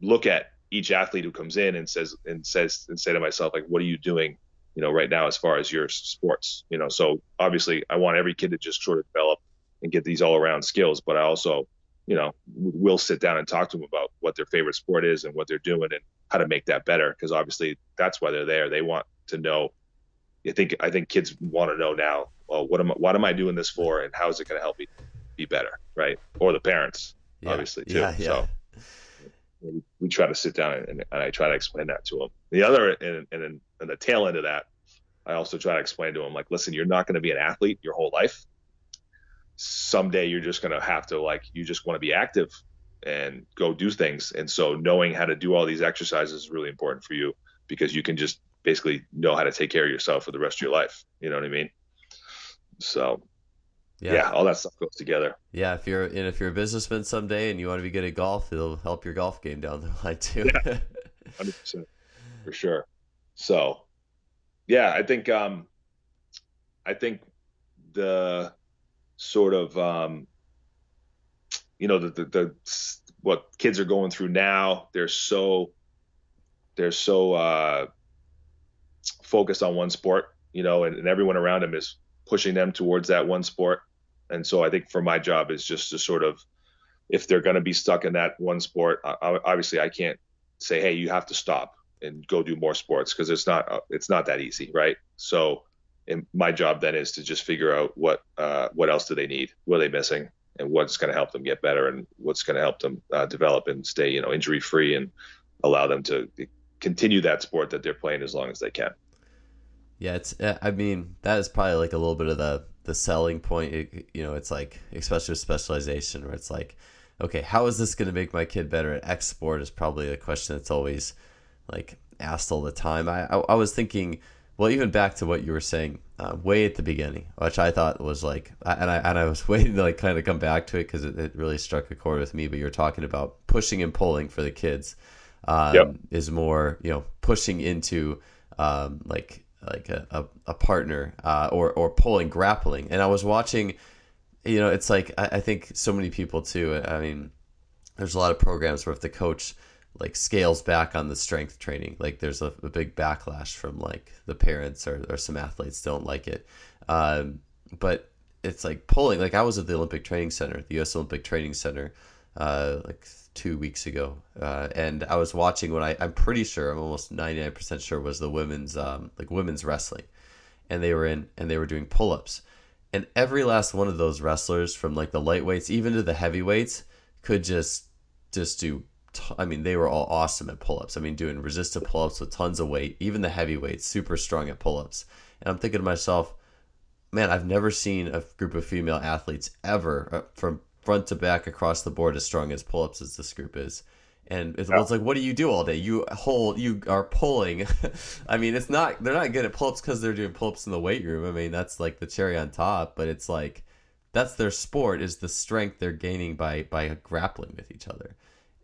A: look at each athlete who comes in and says and says and say to myself like, what are you doing, you know, right now as far as your sports, you know? So obviously, I want every kid to just sort of develop and get these all around skills, but I also you know, we'll sit down and talk to them about what their favorite sport is and what they're doing and how to make that better. Because obviously, that's why they're there. They want to know. I think I think kids want to know now. Well, what am I, what am I doing this for, and how is it going to help me be better, right? Or the parents, yeah. obviously too. Yeah, yeah. So we, try to sit down and, and, I try to explain that to them. The other and and in the tail end of that, I also try to explain to him, like, listen, you're not going to be an athlete your whole life. Someday you're just going to have to like you just want to be active and go do things. And so knowing how to do all these exercises is really important for you because you can just basically know how to take care of yourself for the rest of your life. You know what i mean? So yeah. yeah all that stuff goes together.
B: Yeah if you're and if you're a businessman someday and you want to be good at golf it'll help your golf game down the [LAUGHS] line too.
A: Yeah, 100% for sure. So yeah i think um i think the sort of um, you know the, the, the what kids are going through now they're so they're so uh, focused on one sport you know and, and everyone around them is pushing them towards that one sport and so i think for my job is just to sort of if they're going to be stuck in that one sport obviously i can't say hey you have to stop and go do more sports because it's not uh, it's not that easy right so and my job then is to just figure out what uh, what else do they need, what are they missing, and what's going to help them get better, and what's going to help them uh, develop and stay, you know, injury free, and allow them to continue that sport that they're playing as long as they can.
B: Yeah, it's. Uh, I mean, that is probably like a little bit of the the selling point. It, you know, it's like especially with specialization, where it's like, okay, how is this going to make my kid better at X sport? Is probably a question that's always like asked all the time. I I, I was thinking well, even back to what you were saying uh, way at the beginning, which I thought was like, and I and I was [LAUGHS] waiting to like kind of come back to it because it, it, really struck a chord with me. But you're talking about pushing and pulling for the kids um, yep. is more, you know, pushing into um, like like a, a, a partner uh, or or pulling, grappling. And I was watching, you know, it's like I, I think so many people too. I mean, there's a lot of programs where if the coach like scales back on the strength training. Like there's a, a big backlash from like the parents or, or some athletes don't like it. Um, but it's like pulling. Like I was at the Olympic Training Center, the U.S. Olympic Training Center, uh, like two weeks ago, uh, and I was watching what I I'm pretty sure I'm almost 99 percent sure was the women's um, like women's wrestling, and they were in and they were doing pull ups, and every last one of those wrestlers from like the lightweights even to the heavyweights could just just do I mean, they were all awesome at pull ups. I mean, doing resisted pull ups with tons of weight, even the heavyweights, super strong at pull ups. And I'm thinking to myself, man, I've never seen a group of female athletes ever uh, from front to back across the board as strong as pull ups as this group is. And it's, yeah. it's like, what do you do all day? You hold, you are pulling. [LAUGHS] I mean, it's not, they're not good at pull ups because they're doing pull ups in the weight room. I mean, that's like the cherry on top, but it's like, that's their sport is the strength they're gaining by by grappling with each other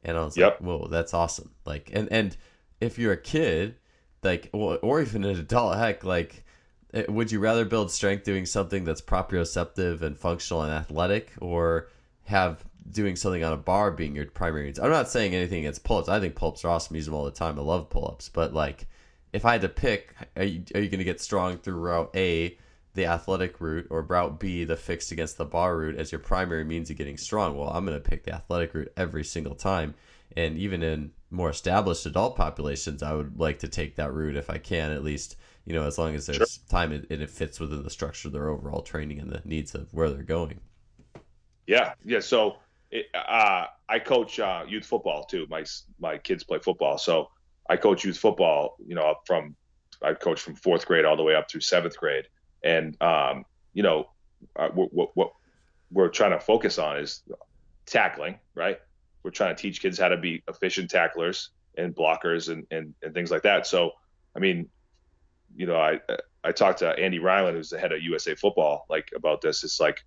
B: and I was yep. like, "Whoa, that's awesome!" Like, and and if you're a kid, like, or, or even an adult, heck, like, eh, would you rather build strength doing something that's proprioceptive and functional and athletic, or have doing something on a bar being your primary needs? I'm not saying anything against pull-ups. I think pull-ups are awesome. Use them all the time. I love pull-ups, but like, if I had to pick, are you, are you going to get strong through route A, the athletic route, or route B, the fixed against the bar route, as your primary means of getting strong? Well, I'm going to pick the athletic route every single time. And even in more established adult populations, I would like to take that route if I can, at least, you know, as long as there's sure. time and it fits within the structure of their overall training and the needs of where they're going.
A: Yeah. Yeah. So, it, uh, I coach uh, youth football too. My my kids play football, so I coach youth football. You know, from I coach from fourth grade all the way up through seventh grade, and um, you know, uh, what, what we're trying to focus on is tackling, right? we're trying to teach kids how to be efficient tacklers and blockers and, and, and things like that. So, I mean, you know, I, I talked to Andy Ryland, who's the head of USA football, like about this. It's like,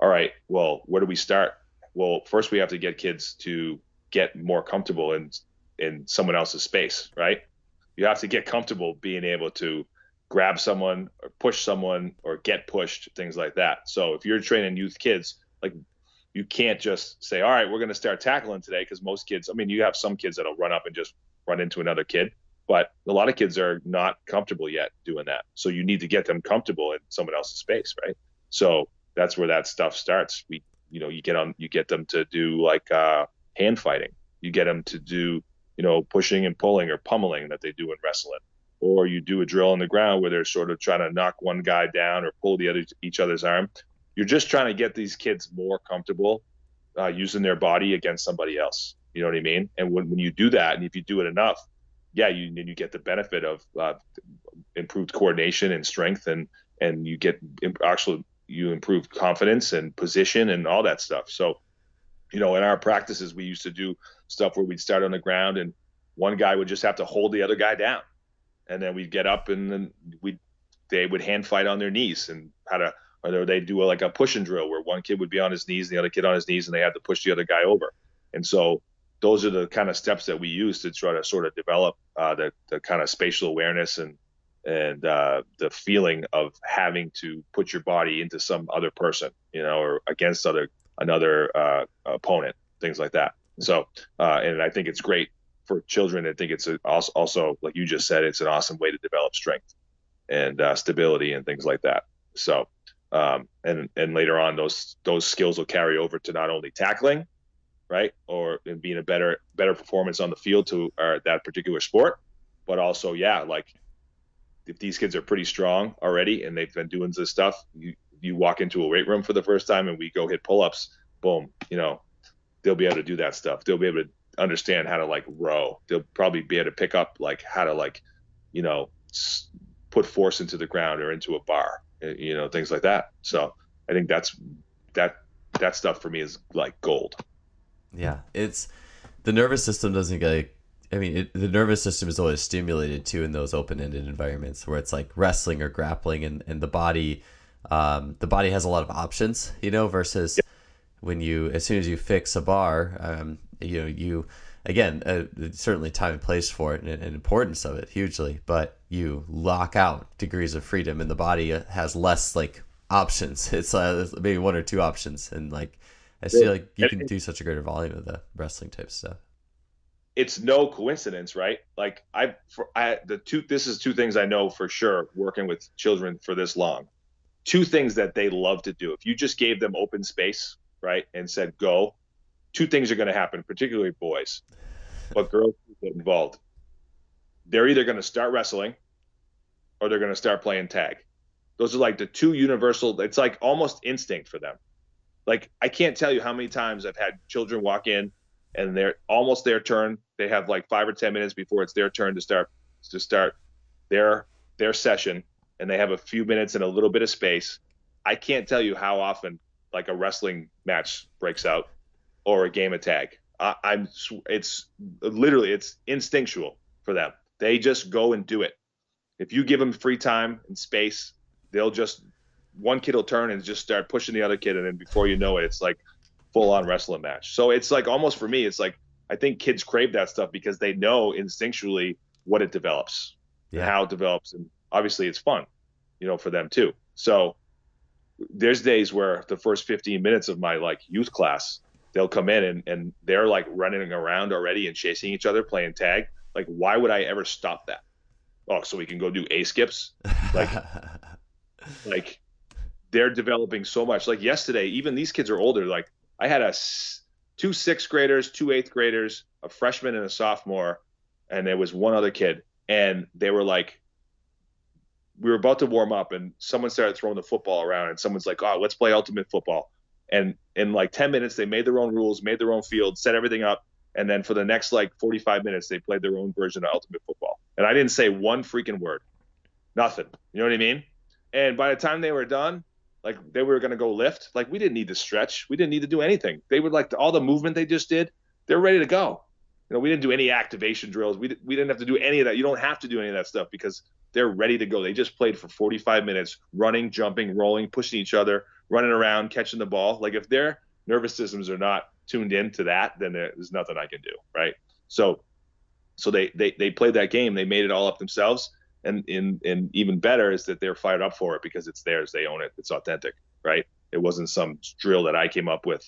A: all right, well, where do we start? Well, first we have to get kids to get more comfortable in, in someone else's space, right? You have to get comfortable being able to grab someone or push someone or get pushed, things like that. So if you're training youth kids, like you can't just say, all right, we're going to start tackling today because most kids, I mean, you have some kids that'll run up and just run into another kid, but a lot of kids are not comfortable yet doing that. So you need to get them comfortable in someone else's space, right? So that's where that stuff starts. We, you know, you get on, you get them to do like uh, hand fighting. You get them to do, you know, pushing and pulling or pummeling that they do in wrestling. Or you do a drill on the ground where they're sort of trying to knock one guy down or pull the other each other's arm you're just trying to get these kids more comfortable uh, using their body against somebody else. You know what I mean? And when, when you do that, and if you do it enough, yeah, you you get the benefit of uh, improved coordination and strength, and and you get actually you improve confidence and position and all that stuff. So, you know, in our practices, we used to do stuff where we'd start on the ground and one guy would just have to hold the other guy down, and then we'd get up and then we they would hand fight on their knees and how to or they'd do a, like a push and drill where one kid would be on his knees and the other kid on his knees and they had to push the other guy over. And so those are the kind of steps that we use to try to sort of develop uh, the, the kind of spatial awareness and and uh, the feeling of having to put your body into some other person, you know, or against other another uh, opponent, things like that. So, uh, and I think it's great for children. I think it's also, also, like you just said, it's an awesome way to develop strength and uh, stability and things like that. So, um, and and later on those those skills will carry over to not only tackling right or being a better better performance on the field to uh, that particular sport but also yeah like if these kids are pretty strong already and they've been doing this stuff you you walk into a weight room for the first time and we go hit pull-ups boom you know they'll be able to do that stuff they'll be able to understand how to like row they'll probably be able to pick up like how to like you know put force into the ground or into a bar uh, you know, things like that. So I think that's that that stuff for me is like gold.
B: Yeah, it's the nervous system doesn't get. I mean, it, the nervous system is always stimulated too in those open-ended environments where it's like wrestling or grappling, and and the body, um, the body has a lot of options, you know, versus yeah. when you as soon as you fix a bar, um, you know, you again, uh, certainly time and place for it and, and, importance of it hugely, but you lock out degrees of freedom and the body has less like options. [LAUGHS] It's uh, maybe one or two options. And like, I feel like you can do such a greater volume of the wrestling type stuff.
A: It's no coincidence, right? Like I, for, I, the two, this is two things I know for sure working with children for this long. Two things that they love to do. If you just gave them open space, right, and said, go, two things are going to happen, particularly boys, but girls get involved. They're either going to start wrestling or they're going to start playing tag. Those are like the two universal, it's like almost instinct for them. Like, I can't tell you how many times I've had children walk in and they're almost their turn. They have like five or 10 minutes before it's their turn to start, to start their, their session. And they have a few minutes and a little bit of space. I can't tell you how often like a wrestling match breaks out or a game of tag. I, I'm it's literally it's instinctual for them. They just go and do it. If you give them free time and space, they'll just one kid will turn and just start pushing the other kid, and then before you know it, it's like full on wrestling match. So it's like almost for me, it's like I think kids crave that stuff because they know instinctually what it develops yeah. and how it develops, and obviously it's fun. you know, for them too. So there's days where the first 15 minutes of my like youth class, they'll come in and, and they're like running around already and chasing each other, playing tag. Like, why would I ever stop that? Oh, so we can go do A skips? Like, [LAUGHS] like they're developing so much. Like yesterday, even these kids are older. Like I had a two sixth graders, two eighth graders, a freshman and a sophomore, and there was one other kid, and they were like, we were about to warm up, and someone started throwing the football around, and someone's like, "Oh, let's play ultimate football." And in like 10 minutes, they made their own rules, made their own field, set everything up, and then for the next like 45 minutes, they played their own version of ultimate football. And I didn't say one freaking word, nothing. You know what I mean? And by the time they were done, like they were going to go lift, like we didn't need to stretch, we didn't need to do anything. They would like all the movement they just did, they're ready to go. You know, we didn't do any activation drills. We we didn't have to do any of that. You don't have to do any of that stuff because they're ready to go. They just played for 45 minutes, running, jumping, rolling, pushing each other, running around, catching the ball. Like if their nervous systems are not tuned into that, then there's nothing I can do, right? So, so they they they played that game. They made it all up themselves, and in and even better is that they're fired up for it because it's theirs. They own it. It's authentic, right? It wasn't some drill that I came up with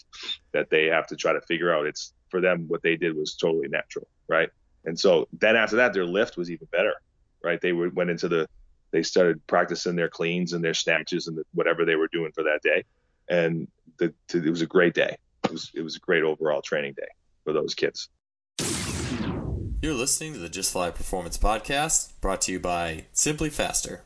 A: that they have to try to figure out. It's for them. What they did was totally natural, right? And so then after that, their lift was even better, right? They were, went into the, they started practicing their cleans and their snatches and the, whatever they were doing for that day, and the, it was a great day. It was it was a great overall training day for those kids.
C: You're listening to the Just Fly Performance Podcast, brought to you by SimpliFaster.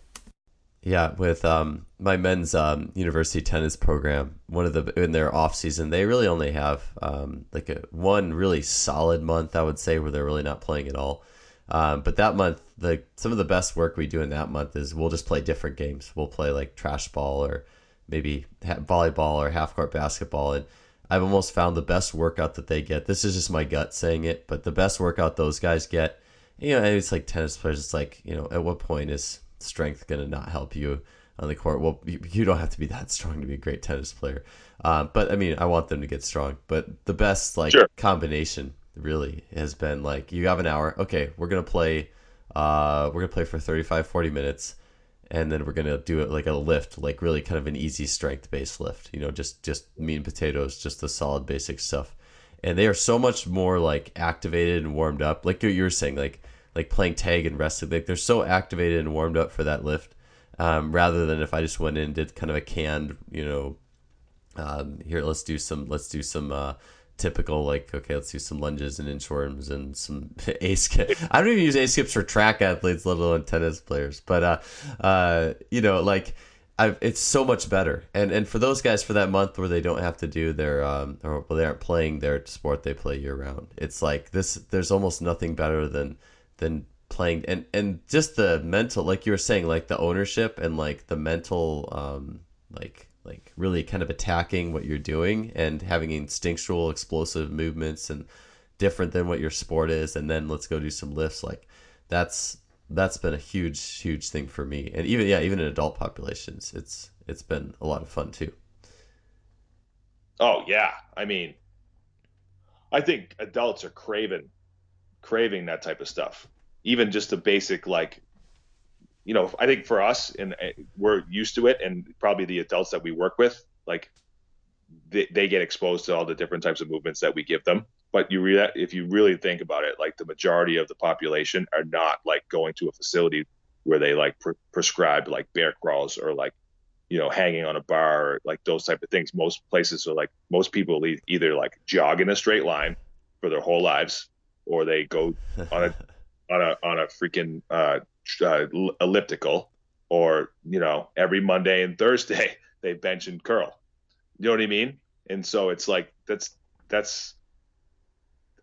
B: Yeah, with um, my men's um, university tennis program, one of the in their off season, they really only have um, like a one really solid month, I would say, where they're really not playing at all. Um, but that month, the some of the best work we do in that month is we'll just play different games. We'll play like trash ball or maybe volleyball or half court basketball, and I've almost found the best workout that they get. This is just my gut saying it, but the best workout those guys get, you know, it's like tennis players. It's like, you know, at what point is strength going to not help you on the court? Well, you, you, don't have to be that strong to be a great tennis player. Uh, but I mean, I want them to get strong. But the best like sure. combination really has been like, you have an hour. Okay, we're going to play. Uh, we're going to play for 35, 40 minutes and then we're gonna do it like a lift, like really kind of an easy strength based lift. You know, just just meat and potatoes, just the solid basic stuff. And they are so much more like activated and warmed up, like you were saying, like like playing tag and wrestling. Like they're so activated and warmed up for that lift, um, rather than if I just went in and did kind of a canned, you know, um, here let's do some let's do some uh, typical like okay let's do some lunges and inchworms and some [LAUGHS] a skip i don't even use a skips for track athletes let alone tennis players. But uh uh you know like I've, it's so much better. And and for those guys for that month where they don't have to do their um or well, they aren't playing their sport they play year round it's like this there's almost nothing better than than playing. And and just the mental like you were saying like the ownership and like the mental um like like really kind of attacking what you're doing and having instinctual explosive movements and different than what your sport is and then let's go do some lifts. Like that's that's been a huge huge thing for me. And even yeah even in adult populations it's it's been a lot of fun too.
A: Oh yeah. I mean i think adults are craving craving that type of stuff. Even just the basic like you know, I think for us, and uh, we're used to it, and probably the adults that we work with, like they, they get exposed to all the different types of movements that we give them. But you re- if you really think about it, like the majority of the population are not like going to a facility where they like pre- prescribe like bear crawls or like you know hanging on a bar or like those type of things. Most places are like most people either like jog in a straight line for their whole lives, or they go on a [LAUGHS] on a on a freaking uh, uh, elliptical, or you know, every Monday and Thursday [LAUGHS] they bench and curl. You know what I mean? And so it's like that's that's.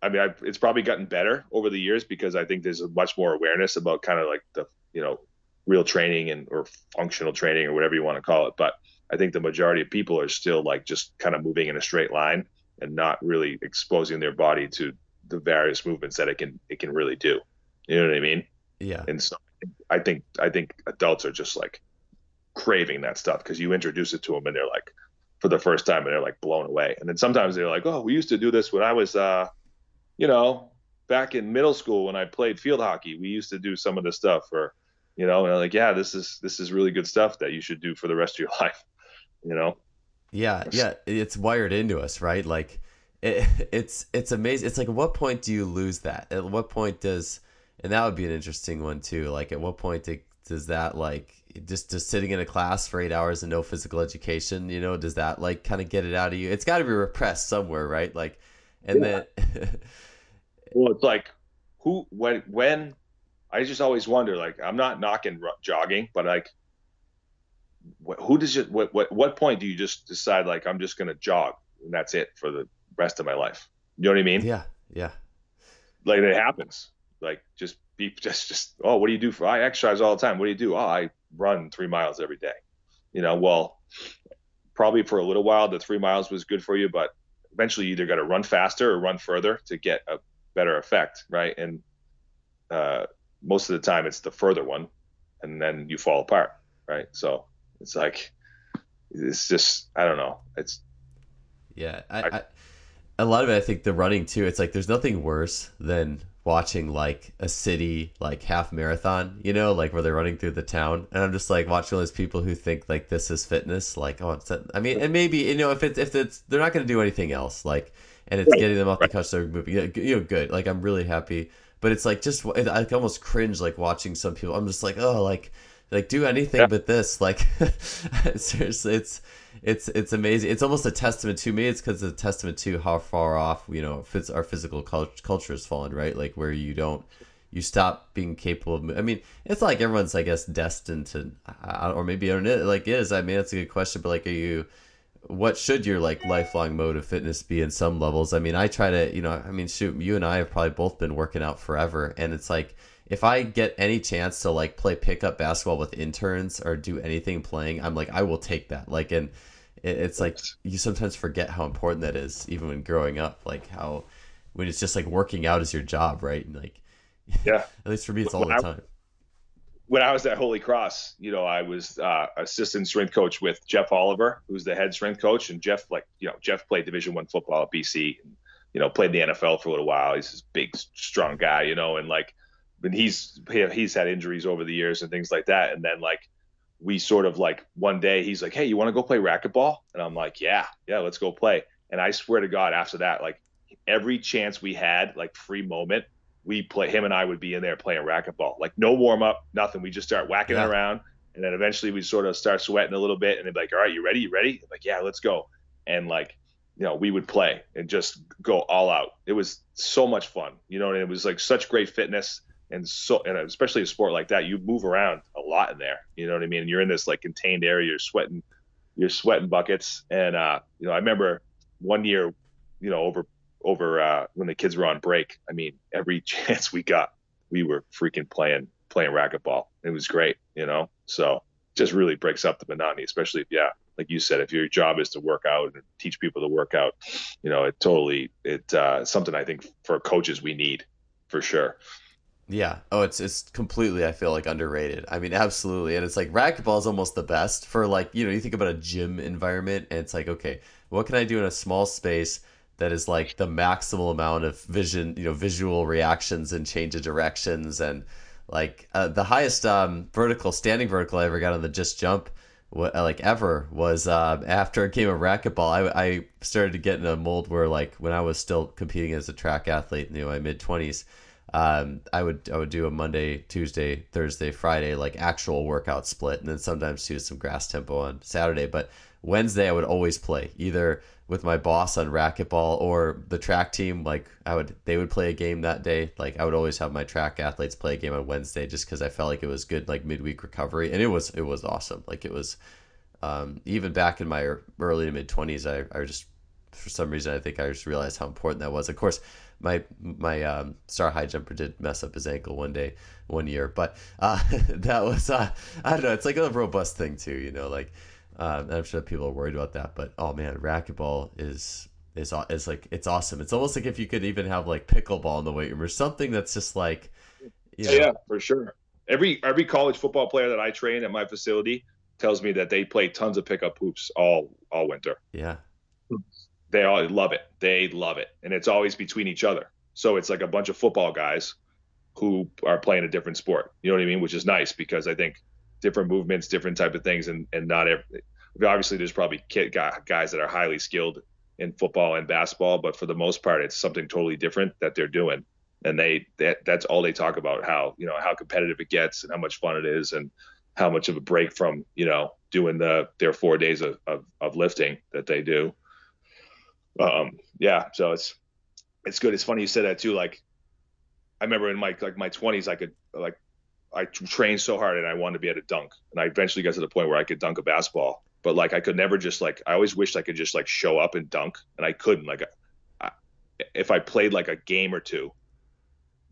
A: I mean, I've, it's probably gotten better over the years because I think there's much more awareness about kind of like the you know real training and or functional training or whatever you want to call it. But I think the majority of people are still like just kind of moving in a straight line and not really exposing their body to the various movements that it can it can really do. You know what I mean?
B: Yeah.
A: And so I think I think adults are just like craving that stuff because you introduce it to them and they're like for the first time and they're like blown away. And then sometimes they're like, "Oh, we used to do this when I was uh, you know, back in middle school when I played field hockey. We used to do some of this stuff or you know, and I'm like, yeah, this is this is really good stuff that you should do for the rest of your [LAUGHS] life, you know.
B: Yeah, yeah, it's wired into us, right? Like it, [LAUGHS] it's it's amazing. It's like at what point do you lose that? At what point does and that would be an interesting one too. Like at what point does that like just just sitting in a class for eight hours and no physical education, you know, does that like kind of get it out of you? It's got to be repressed somewhere, right? Like, and yeah. then. [LAUGHS]
A: well, it's like who when when I just always wonder. Like, I'm not knocking jogging, but like, who does it? What what what point do you just decide like I'm just gonna jog and that's it for the rest of my life? You know what I mean?
B: Yeah, yeah.
A: Like it happens. Like just be [LAUGHS] just just oh, what do you do for? I exercise all the time. What do you do? Oh, I run three miles every day. You know, well, probably for a little while the three miles was good for you, but eventually you either got to run faster or run further to get a better effect, right? And uh, most of the time it's the further one, and then you fall apart, right? So it's like it's just I don't know. It's
B: yeah, I, I, a lot of it. I think the running too. It's like there's nothing worse than watching like a city like half marathon, you know, like where they're running through the town, and I'm just like watching all those people who think like this is fitness, like oh, it's I mean, and maybe you know if it's if it's they're not going to do anything else, like, and it's right. getting them off right. the couch, they're moving, you know, good. Like I'm really happy, but it's like just I almost cringe like watching some people. I'm just like oh, like like do anything yeah. but this, like [LAUGHS] seriously, it's it's it's amazing. It's almost a testament to me. It's because it's a testament to how far off you know our physical culture has fallen, right? Like where you don't you stop being capable of. I mean, it's like everyone's, I guess, destined to, or maybe I do like is. I mean, that's a good question, but like, are you? What should your like lifelong mode of fitness be in some levels? I mean, I try to, you know, I mean, shoot, you and I have probably both been working out forever, and it's like if I get any chance to like play pickup basketball with interns or do anything playing, I'm like, I will take that. Like, and it's like you sometimes forget how important that is, even when growing up. Like how when it's just like working out is your job, right? And like, [LAUGHS]
A: yeah,
B: at least for me, it's all when the time.
A: when I was at Holy Cross, you know, I was uh, assistant strength coach with Jeff Oliver, who's the head strength coach, and Jeff, like, you know, Jeff played Division One football at BC, and, you know, played the NFL for a little while. He's this big, strong guy, you know, and like, but he's he's had injuries over the years and things like that, and then like we sort of like one day he's like, Hey, you want to go play racquetball? And I'm like, Yeah, yeah, let's go play. And I swear to God, after that, like every chance we had, like free moment, we play him and I would be in there playing racquetball. Like no warm up, nothing. We just start whacking yeah. it around. And then eventually we sort of start sweating a little bit and they'd be like, All right, you ready? You ready? I'm like, yeah, let's go. And like, you know, we would play and just go all out. It was so much fun, you know, and it was like such great fitness and so and especially a sport like that, you move around a lot in there. You know what I mean? You're in this like contained area. You're sweating, you're sweating buckets. And uh, you know, I remember one year, you know, over over uh, when the kids were on break. I mean, every [LAUGHS] chance we got, we were freaking playing playing racquetball. It was great, you know. So just really breaks up the monotony, especially if yeah, like you said, if your job is to work out and teach people to work out, you know, it totally it uh, something I think for coaches we need for sure.
B: Yeah. Oh, it's it's completely. I feel like underrated. I mean, absolutely. And it's like racquetball is almost the best for like you know you think about a gym environment and it's like okay, what can I do in a small space that is like the maximal amount of vision, you know, visual reactions and change of directions and like uh, the highest um, vertical standing vertical I ever got on the just jump. What, like ever was uh, after a game of racquetball. I, I started to get in a mold where like when I was still competing as a track athlete in you know, my mid twenties, um, I would I would do a Monday, Tuesday, Thursday, Friday like actual workout split, and then sometimes do some grass tempo on Saturday. But Wednesday I would always play either with my boss on racquetball or the track team. Like I would they would play a game that day. Like I would always have my track athletes play a game on Wednesday just because I felt like it was good like midweek recovery, and it was it was awesome. Like it was um, even back in my early to mid twenties, I I just for some reason I think I just realized how important that was. Of course my my um, star high jumper did mess up his ankle one day, one year, but uh, [LAUGHS] that was uh, I don't know. It's like a robust thing too, you know. Like uh, I'm sure people are worried about that, but oh man, racquetball is is is like it's awesome. It's almost like if you could even have like pickleball in the weight room or something that's just like,
A: you know. yeah, for sure. Every every college football player that I train at my facility tells me that they play tons of pickup hoops all all winter.
B: Yeah,
A: they all love it. They love it, and it's always between each other. So it's like a bunch of football guys who are playing a different sport. You know what I mean? Which is nice because I think different movements, different type of things, and and not every. Obviously, there's probably kid guys that are highly skilled in football and basketball, but for the most part, it's something totally different that they're doing, and they that that's all they talk about how you know how competitive it gets and how much fun it is and how much of a break from you know doing the their four days of, of, of lifting that they do. Um, yeah, so it's it's good. It's funny you said that too. Like I remember in my like my 20s, I could like I trained so hard and I wanted to be able to dunk, and I eventually got to the point where I could dunk a basketball. But like I could never just like I always wished I could just like show up and dunk, and I couldn't. Like I, if I played like a game or two,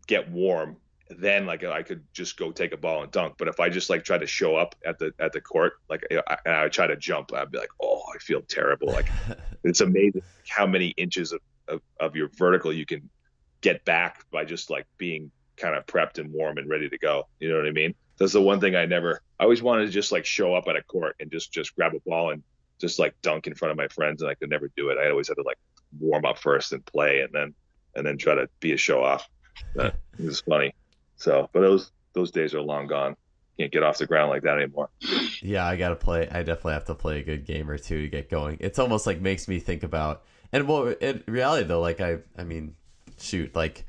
A: get warm, then like I could just go take a ball and dunk. But if I just like try to show up at the at the court, like I, I try to jump, I'd be like, oh, I feel terrible. Like [LAUGHS] it's amazing how many inches of, of, of your vertical you can get back by just like being kind of prepped and warm and ready to go. You know what I mean? That's the one thing I never. I always wanted to just like show up at a court and just just grab a ball and just like dunk in front of my friends, and I could never do it. I always had to like warm up first and play, and then and then try to be a show off. It was funny. So, but those those days are long gone. Can't get off the ground like that anymore.
B: Yeah, I gotta play. I definitely have to play a good game or two to get going. It's almost like makes me think about. And well, in reality though, like I, I mean, shoot, like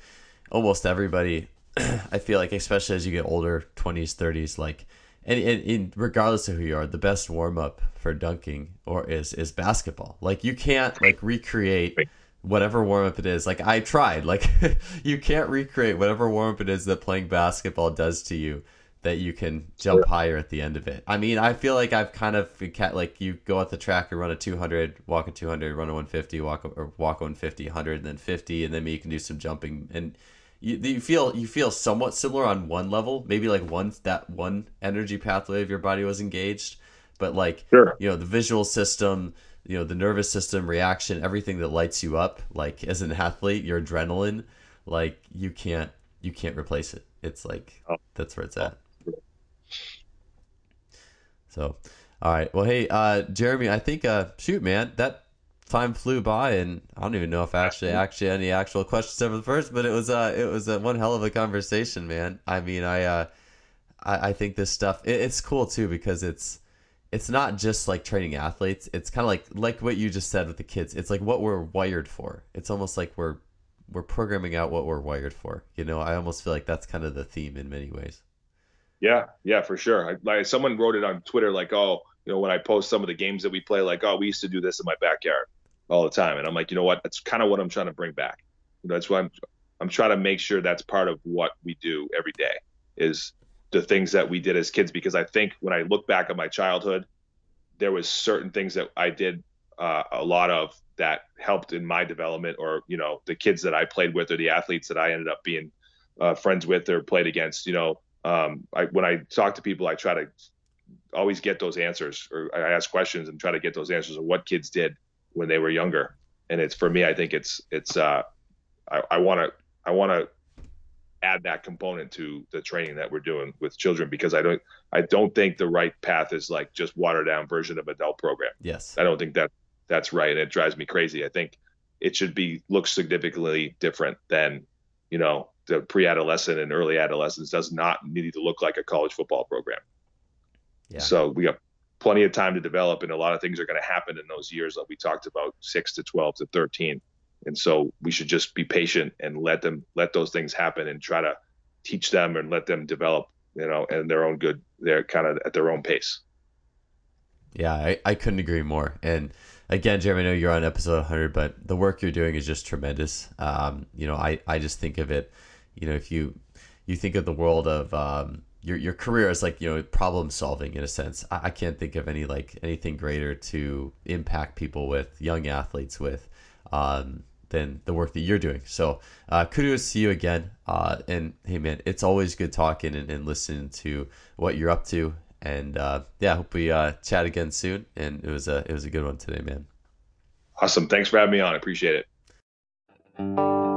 B: almost everybody, [CLEARS THROAT] I feel like, especially as you get older, twenties, thirties, like, and, and, and, regardless of who you are, the best warm up for dunking or is is basketball. Like you can't like recreate whatever warm up it is. Like I tried. Like [LAUGHS] you can't recreate whatever warm up it is that playing basketball does to you that you can jump higher at the end of it. I mean, I feel like I've kind of like you go at the track and run a 200, walk a 200, run a 150, walk or walk 150, 100, and then 50, and then maybe you can do some jumping and you, you feel you feel somewhat similar on one level, maybe like one that one energy pathway of your body was engaged, but like
A: sure.
B: you know the visual system, you know the nervous system reaction everything that lights you up like as an athlete your adrenaline like you can't you can't replace it. It's like oh. that's where it's at. So all right. Well hey uh jeremy i think uh shoot man that time flew by and i don't even know if actually actually any actual questions ever the first but it was uh it was uh, one hell of a conversation man. I mean i uh i, I think this stuff it, it's cool too because it's it's not just like training athletes. It's kind of like like what you just said with the kids. It's like what we're wired for. It's almost like we're we're programming out what we're wired for. You know, I almost feel like that's kind of the theme in many ways.
A: Yeah, yeah, for sure. I, like someone wrote it on Twitter, like, oh, you know, when I post some of the games that we play, like, oh, we used to do this in my backyard all the time, and I'm like, you know what? That's kind of what I'm trying to bring back. You know, That's why I'm I'm trying to make sure that's part of what we do every day is the things that we did as kids because I think when I look back at my childhood, there was certain things that I did uh, a lot of that helped in my development, or you know, the kids that I played with, or the athletes that I ended up being uh, friends with or played against. You know, um, I, when I talk to people, I try to always get those answers, or I ask questions and try to get those answers of what kids did when they were younger. And it's for me, I think it's it's uh, I want to I want to add that component to the training that we're doing with children because I don't I don't think the right path is like just watered down version of adult program.
B: Yes.
A: I don't think that that's right. And it drives me crazy. I think it should be look significantly different than, you know, the pre-adolescent and early adolescence does not need to look like a college football program. Yeah. So we have plenty of time to develop and a lot of things are going to happen in those years like we talked about 6 to 12 to 13 and so we should just be patient and let them let those things happen and try to teach them and let them develop you know and their own good they're kind of at their own pace.
B: Yeah I, I couldn't agree more. And again jeremy i know you're on episode 100 but the work you're doing is just tremendous. Um, you know i i just think of it you know if you you think of the world of um, your your career as like you know problem solving in a sense. I, I can't think of any like anything greater to impact people with young athletes with. Um, than the work that you're doing. So uh, kudos to you again. Uh, and hey, man, it's always good talking and, and listening to what you're up to. And uh, yeah, I hope we uh, chat again soon. And it was a it was a good one today, man.
A: Awesome. Thanks for having me on. I appreciate it.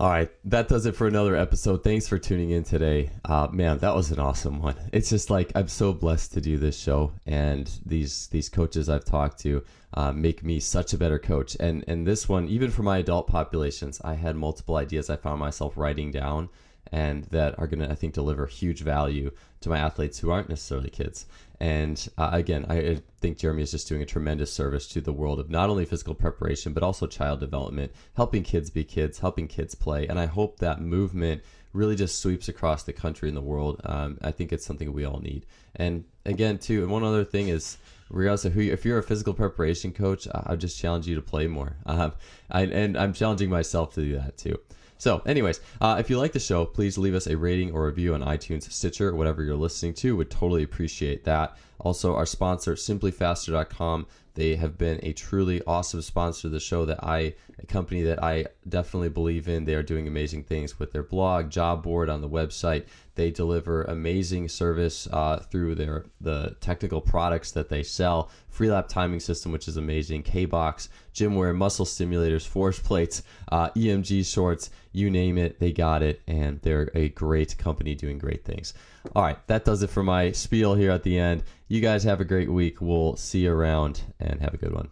B: All right, that does it for another episode. Thanks for tuning in today. Uh, man, that was an awesome one. It's just like I'm so blessed to do this show, and these these coaches I've talked to uh, make me such a better coach. And and this one, even for my adult populations, I had multiple ideas I found myself writing down, and that are going to I think deliver huge value to my athletes who aren't necessarily kids. And uh, again, I think Jeremy is just doing a tremendous service to the world of not only physical preparation, but also child development, helping kids be kids, helping kids play. And I hope that movement really just sweeps across the country and the world. Um, I think it's something we all need. And again, too, and one other thing is, regardless of who, you, if you're a physical preparation coach, I, I just challenge you to play more. [LAUGHS] Um, I, and I'm challenging myself to do that too. So, anyways, uh, if you like the show, please leave us a rating or review on iTunes, Stitcher, whatever you're listening to. Would totally appreciate that. Also, our sponsor, simplifaster.com. They have been a truly awesome sponsor of the show that I, a company that I definitely believe in. They are doing amazing things with their blog, job board on the website. They deliver amazing service uh, through their the technical products that they sell. Freelap timing system, which is amazing. K-Box, GymAware, muscle stimulators, force plates, uh, EMG shorts, you name it, they got it, and they're a great company doing great things. All right, that does it for my spiel here at the end. You guys have a great week. We'll see you around and have a good one.